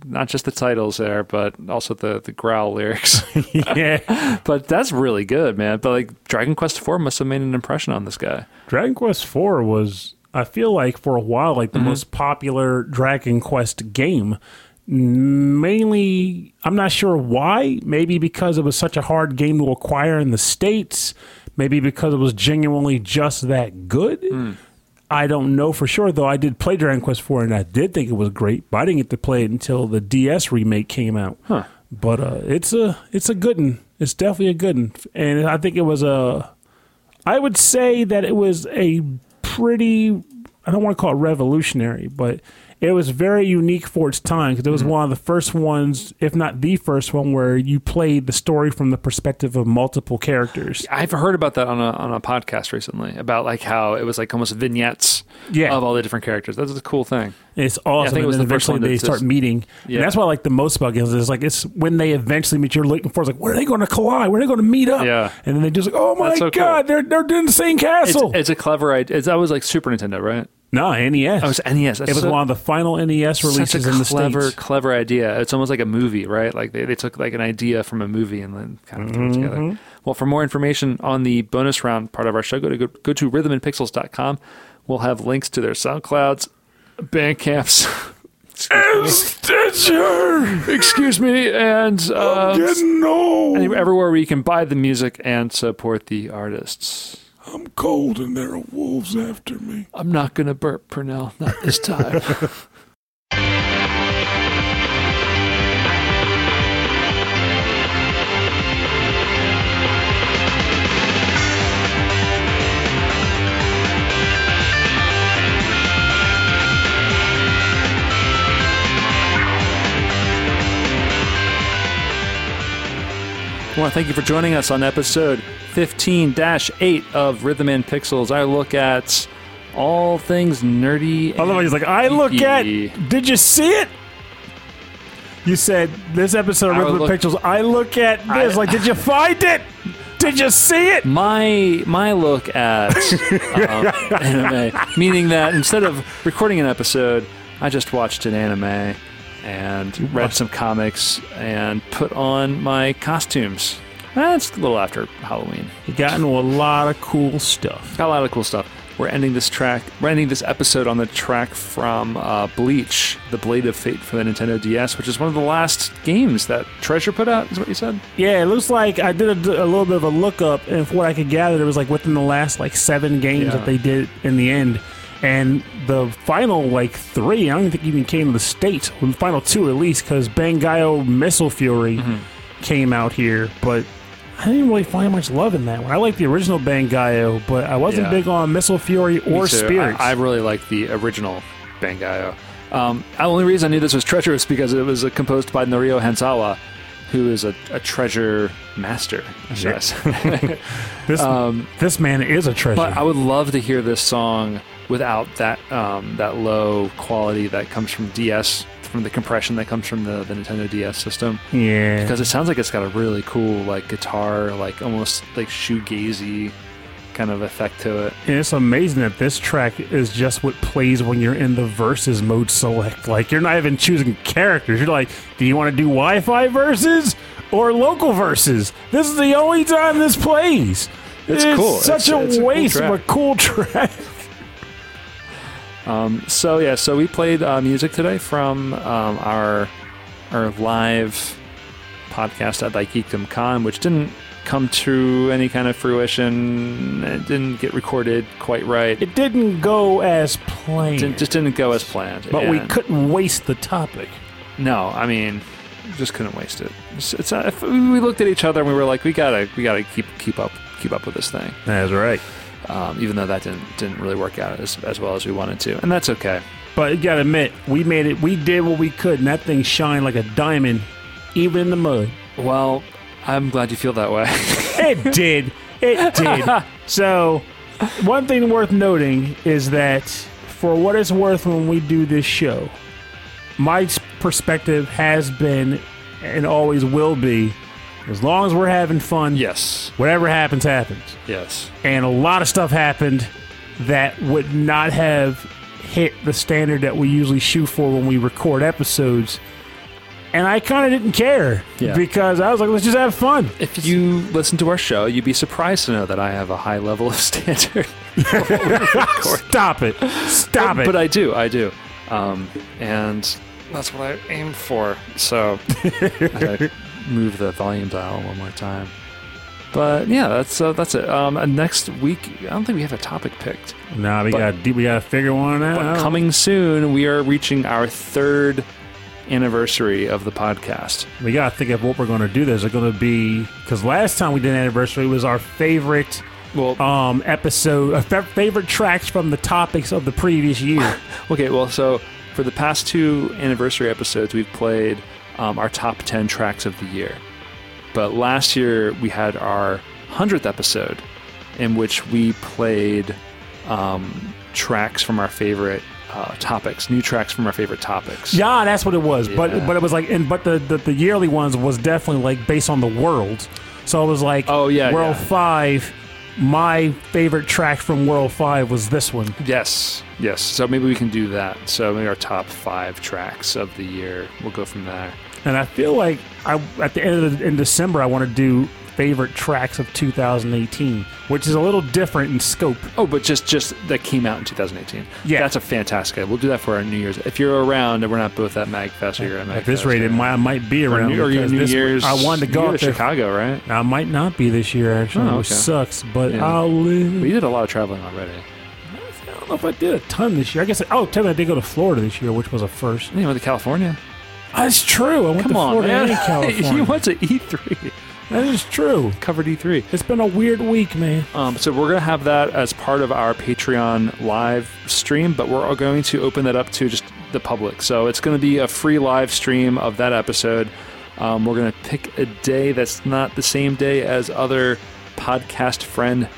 not just the titles there, but also the the growl lyrics. yeah. but that's really good, man. But like Dragon Quest IV must have made an impression on this guy. Dragon Quest IV was, I feel like, for a while, like the most popular Dragon Quest game. Mainly, I'm not sure why. Maybe because it was such a hard game to acquire in the States. Maybe because it was genuinely just that good. I don't know for sure, though. I did play Dragon Quest IV and I did think it was great, but I didn't get to play it until the DS remake came out. Huh. But uh, it's a it's a good one. It's definitely a good one, and I think it was a. I would say that it was a pretty. I don't want to call it revolutionary, but it was very unique for its time because it was mm-hmm. one of the first ones, if not the first one, where you played the story from the perspective of multiple characters. I've heard about that on a on a podcast recently about like how it was like almost vignettes Yeah. of all the different characters. That's a cool thing. It's awesome. think it was and then the eventually they start just- meeting. Yeah. And that's what I like the most about games is like it's when they eventually meet. You're looking for it's like where are they going to collide? Where are they going to meet up? Yeah. And then they just like, oh my so cool. god, they're they're in the same castle. it's a clever idea. It's, that was like Super Nintendo, right? no, NES. Oh, was NES. That's it was so- one of the final NES releases in the clever, states. clever idea. It's almost like a movie, right? Like they, they took like an idea from a movie and then kind of threw it Mm-hmm. together. Well, for more information on the bonus round part of our show, go to go, go to rhythmandpixels.com. We'll have links to their SoundClouds, Bandcamps. Stitcher, Excuse me, and uh, getting old. everywhere where you can buy the music and support the artists. I'm cold, and there are wolves after me. I'm not gonna burp, Pernell. Not this time. I want to thank you for joining us on episode 15 8 of Rhythm and Pixels. I look at all things nerdy. I he's like, I look at. Did you see it? You said this episode of I Rhythm look- Pictures. I look at this. like, did you find it? Did you see it? my my look at um, anime, meaning that instead of recording an episode, I just watched an anime and read some comics and put on my costumes. That's a little after Halloween. You got into a lot of cool stuff. Got a lot of cool stuff. We're ending this track. We're ending this episode on the track from uh, Bleach, the Blade of Fate for the Nintendo DS, which is one of the last games that Treasure put out. Is what you said? Yeah, it looks like I did a, a little bit of a lookup, and from what I could gather, it was like within the last like seven games Yeah. that they did in the end. And the final like three, I don't even think even came to the states. Well, the final two at least, because Bangai-O Missile Fury came out here, but I didn't really find much love in that one. I like the original Bangai-O, but I wasn't Yeah. big on Missile Fury or too. Spirits. I, I really like the original Bangai-O. Um, the only reason I knew this was Treacherous because it was uh, composed by Norio Hanzawa, who is a, a treasure master. say. this um, this man is a treasure. but I would love to hear this song without that um, that low quality that comes from DS, from the compression that comes from the, the Nintendo DS system. yeah, Because it sounds like it's got a really cool like guitar, like almost like shoegazy kind of effect to it. And it's amazing that this track is just what plays when you're in the versus mode select. Like you're not even choosing characters. You're like, do you want to do Wi-Fi versus or local versus? This is the only time this plays. It's cool. Such It's- a it's a cool waste of a cool track. Um, so yeah, so we played uh, music today from um, our our live podcast at Thy Geekdom Con, which didn't come to any kind of fruition. It didn't get recorded quite right. It It didn't go as planned, didn't, just didn't go as planned. but we couldn't waste the topic. No, I mean, just couldn't waste it. It's, it's uh, if we looked at each other and we were like, we gotta we gotta keep keep up keep up with this thing. That's right. Um, even though that didn't didn't really work out as, as well as we wanted to, and that's okay. But you gotta admit, we made it. We did what we could, and that thing shined like a diamond, even in the mud. Well, I'm glad you feel that way. It did. It did. So, one thing worth noting is that for what it's worth when we do this show, my perspective has been and always will be as long as we're having fun, yes, whatever happens, happens. yes. And a lot of stuff happened that would not have hit the standard that we usually shoot for when we record episodes. And I kind of didn't care Yeah. because I was like, let's just have fun. If you listen to our show, you'd be surprised to know that I have a high level of standard. Stop it. Stop it. But I do, I do. Um, and that's what I aim for. So I move the volume dial one more time. But yeah, that's uh, that's it. Um, and next week, I don't think we have a topic picked. Nah, we got we got to figure one out. But coming soon, we are reaching our third anniversary of the podcast. we got to think of what we're going to do. There's going to be because last time we did an anniversary was our favorite Well, um episode, uh, fa- favorite tracks from the topics of the previous year. Okay, well, so for the past two anniversary episodes, we've played um, our top 10 tracks of the year. But last year, we had our 100th episode in which we played um, tracks from our favorite uh, topics, new tracks from our favorite topics. Yeah, that's what it was. Yeah. But but it was like, and but the, the the yearly ones was definitely like based on the world. So it was like, Oh, yeah, World yeah. Five. My favorite track from World Five was this one. Yes, yes. So maybe we can do that. So maybe our top five tracks of the year. We'll go from there. And I feel like I at the end of the, in December I want to do favorite tracks of 2018, which is a little different in scope. Oh, but just just that came out in 2018. Yeah. that's a fantastic. idea. We'll do that for our New Year's. If you're around and we're not both at MagFest or you're at MagFest, At this rate, it might, I might be or, around. New, or New this- Year's. I wanted to go there. Chicago, right? I might not be this year actually, Oh, which sucks. But Yeah. I'll live. You did a lot of traveling already. I don't know if I did a ton this year. I guess. Oh, technically I did go to Florida this year, which was a first. You went to California. That's true. I went Come to on, Florida man. and California. you went to E3. that is true. Covered E3. It's been a weird week, man. Um, so we're gonna have that as part of our Patreon live stream, but we're going to open that up to just the public. So it's gonna be a free live stream of that episode. Um, we're gonna pick a day that's not the same day as other podcast friend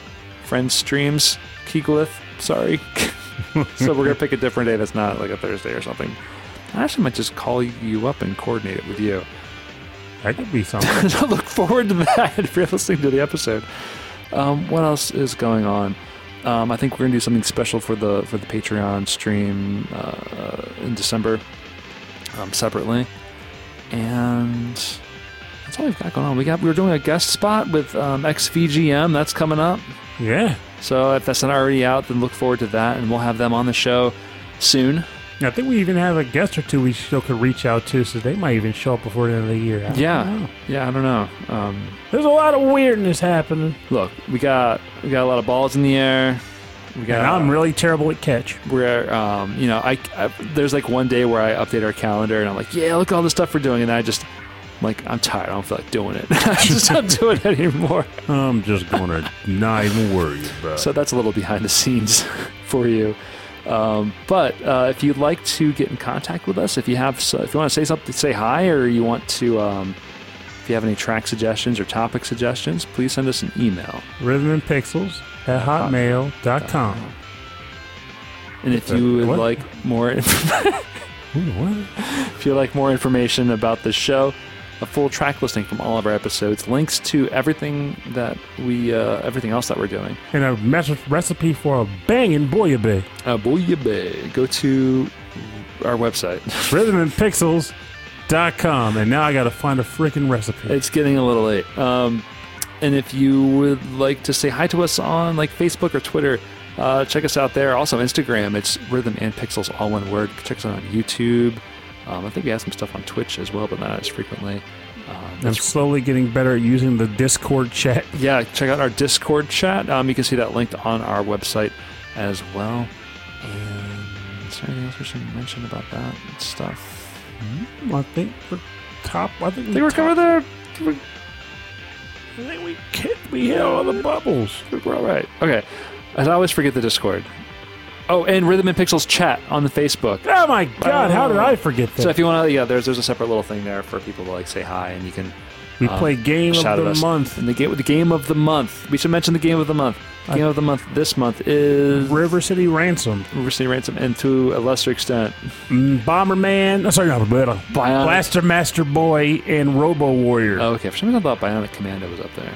friend streams. Keeglith, sorry. so we're gonna pick a different day that's not like a Thursday or something. I actually might just call you up and coordinate it with you. That could be something. so look forward to that if you're listening to the episode. Um, what else is going on? Um, I think we're gonna do something special for the for the Patreon stream uh, in December, um, separately, and that's all we've got going on. We got we were doing a guest spot with um, XVGM. That's coming up. Yeah. So if that's not already out, then look forward to that, and we'll have them on the show soon. I think we even have a guest or two we still could reach out to, so they might even show up before the end of the year. I Yeah. know. Yeah, I don't know. Um, There's a lot of weirdness happening. look, we got we got a lot of balls in the air. We got. And I'm really terrible at catch. where um, you know I, I there's like one day where I update our calendar and I'm like, yeah, look at all the stuff we're doing, and I just like I'm tired. I don't feel like doing it. I just don't do it anymore. I'm just gonna not even worry about So that's a little behind the scenes for you. Um, but uh, if you'd like to get in contact with us, if you have if you want to say something, say hi, or you want to. Um, if you have any track suggestions or topic suggestions, please send us an email. Rhythm and Pixels at hotmail.com. And if you would What? like more, if you like more information about the show, a full track listing from all of our episodes, links to everything that we, uh, everything else that we're doing. And a mes- recipe for a banging bouillabaisse. Uh, bouillabaisse. Go to our website. rhythmandpixels.com. And now I gotta find a freaking recipe. it's getting a little late. Um, and if you would like to say hi to us on like Facebook or Twitter, uh, check us out there. Also Instagram, it's Rhythm and Pixels, all one word. Check us out on YouTube. Um, I think we have some stuff on Twitch as well, but not as frequently. Um, I'm slowly getting better at using the Discord chat. yeah, check out our Discord chat. Um, you can see that linked on our website as well. And is there anything else we should mention about that stuff? I think we're top. I think I think we're covered there. I think we kicked, we hit all the bubbles. We're all right. Okay. As I always forget the Discord. Oh, and Rhythm and Pixels chat on the Facebook. Oh my god, how did I forget that? So if you want to, yeah, there's there's a separate little thing there for people to like say hi, and you can we um, play game of the month. And the game, the game of the month. We should mention the game of the month. I- Game of the month this month is River City Ransom, River City Ransom, and to a lesser extent, mm, Bomberman. Oh, sorry, no, but, uh, Bionic. Blaster Master Boy and Robo Warrior. Oh, okay, for some reason I thought Bionic Commando was up there.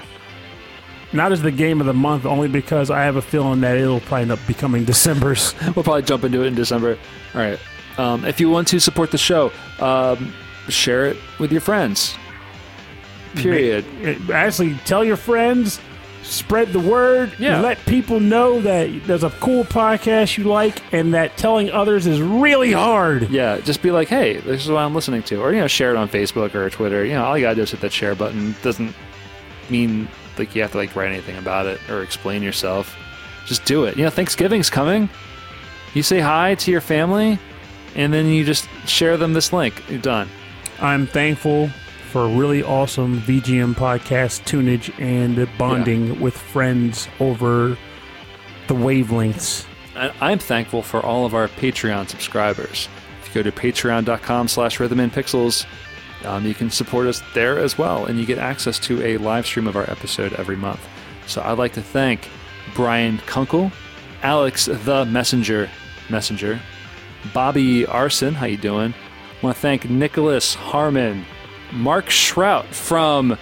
Not as the game of the month, only because I have a feeling that it'll probably end up becoming December's. We'll probably jump into it in December. All right. Um, if you want to support the show, um, share it with your friends. Period. It- actually, tell your friends, spread the word, Yeah. let people know that there's a cool podcast you like, and that telling others is really hard. Yeah, just be like, hey, this is what I'm listening to. Or, you know, share it on Facebook or Twitter. You know, all you gotta do is hit that share button. Doesn't mean like you have to like write anything about it or explain yourself. Just do it. You know, Thanksgiving's coming. You say hi to your family and then you just share them this link. You're done. I'm thankful for a really awesome VGM podcast tunage and bonding with friends over the wavelengths. I'm thankful for all of our Patreon subscribers. If you go to patreon.com slash rhythm and pixels, um, you can support us there as well, and you get access to a live stream of our episode every month. So I'd like to thank Brian Kunkel, Alex the Messenger Messenger, Bobby Arson, how you doing? want to thank Nicholas Harmon, Mark Shrout from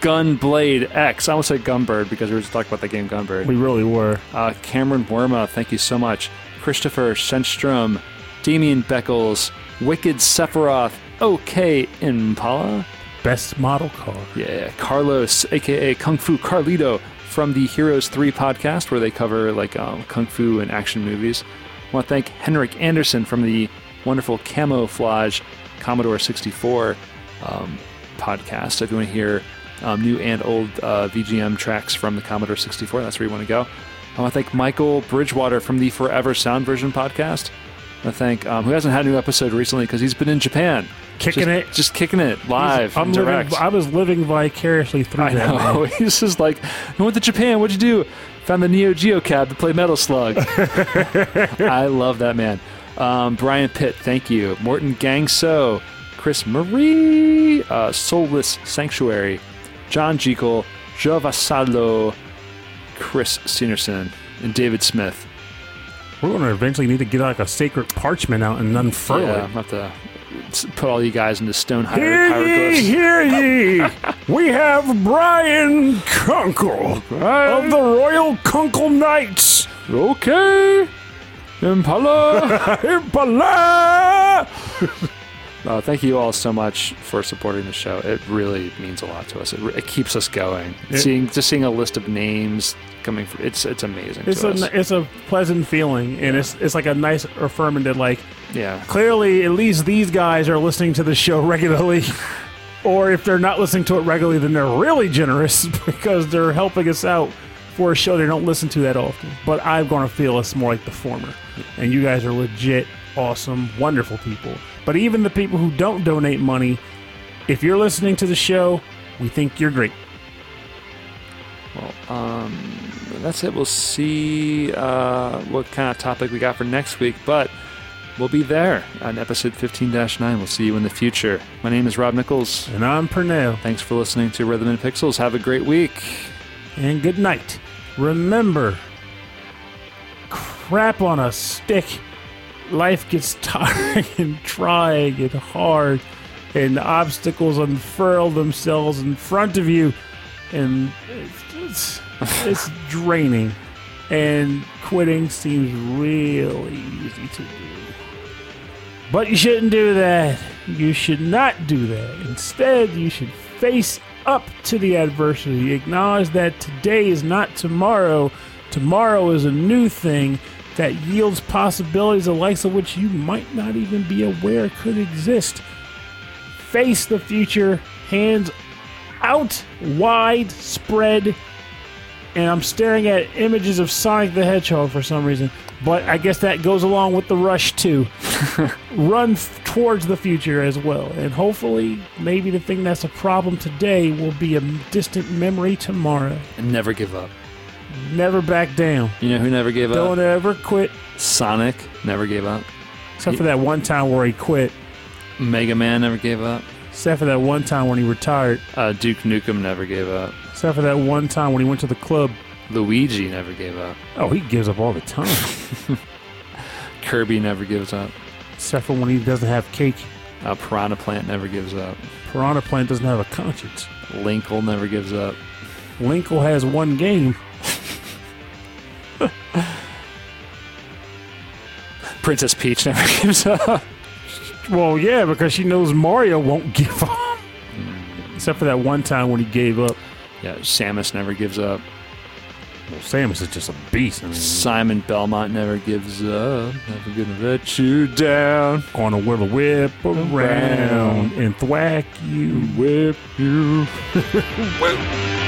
Gunblade X. I almost said Gunbird because we were just talking about the game Gunbird. We really were. Uh, Cameron Worma, thank you so much. Christopher Shenstrom, Damian Beckles, Wicked Sephiroth, OK Impala. Best model car. Yeah, Carlos, aka Kung Fu Carlito, from the Heroes 3 podcast, where they cover like um, kung fu and action movies. I want to thank Henrik Anderson from the wonderful Camouflage Commodore 64 um, podcast. If you want to hear um, new and old uh, VGM tracks from the Commodore 64, that's where you want to go. I want to thank Michael Bridgewater from the Forever Sound Version podcast. I thank um, who hasn't had a new episode recently because he's been in Japan, Kicking just, it. just kicking it live, I'm living. I was living vicariously through I that. know. He's just like, I went to Japan. What'd you do? Found the Neo Geo cab to play Metal Slug. I love that man. Um, Brian Pitt, thank you. Morton Gangso, Chris Marie, uh, Soulless Sanctuary, John Jekyll, Joe Vasallo, Chris Senerson, and David Smith. We're going to eventually need to get like a sacred parchment out and unfurl yeah, it. I'm have to put all you guys into stone hier- Hear ye, hear ye! we have Brian Kunkel of the Royal Kunkel Knights. Okay. Impala. Impala! Uh, thank you all so much for supporting the show. It really means a lot to us. It, it keeps us going. It- seeing just seeing a list of names coming from it's it's amazing. It's a us. it's a pleasant feeling, and it's it's like a nice affirming that like yeah. clearly at least these guys are listening to the show regularly. Or if they're not listening to it regularly, then they're really generous because they're helping us out for a show they don't listen to that often. But I'm going to feel it's more like the former. And you guys are legit, awesome, wonderful people. But even the people who don't donate money, if you're listening to the show, we think you're great. Well, um, that's it. We'll see uh, what kind of topic we got for next week, but we'll be there on episode 15-9. We'll see you in the future. My name is Rob Nichols. And I'm Pernell. Thanks for listening to Rhythm and Pixels. Have a great week. and good night. Remember, crap on a stick. Life gets tiring and trying and hard, and obstacles unfurl themselves in front of you, and it's, it's, it's draining. And quitting seems really easy to do. But you shouldn't do that. You should not do that. Instead, you should face up to the adversity. Acknowledge that today is not tomorrow. Tomorrow is a new thing that yields possibilities the likes of which you might not even be aware could exist. Face the future, hands out, wide, spread. And I'm staring at images of Sonic the Hedgehog for some reason. But I guess that goes along with the rush too run f- towards the future as well. And hopefully, maybe the thing that's a problem today will be a distant memory tomorrow. And never give up. Never back down. You know who never gave up? Don't up? ever quit. Sonic never gave up. Except for that one time where he quit. Mega Man never gave up. Except for that one time when he retired. Uh, Duke Nukem never gave up. Except for that one time when he went to the club. Luigi never gave up. Oh, he gives up all the time. Kirby never gives up. Except for when he doesn't have cake. Uh, Piranha Plant never gives up. Piranha Plant doesn't have a conscience. Linkle never gives up. Linkle has one game. Princess Peach never gives up. Well, yeah, because she knows Mario won't give up. Except for that one time when he gave up. Yeah, Samus never gives up. Well, Samus is just a beast. I mean, Simon Belmont never gives up. Never gonna let you down. gonna whirl a whip around and thwack you. Whip you. Whoop.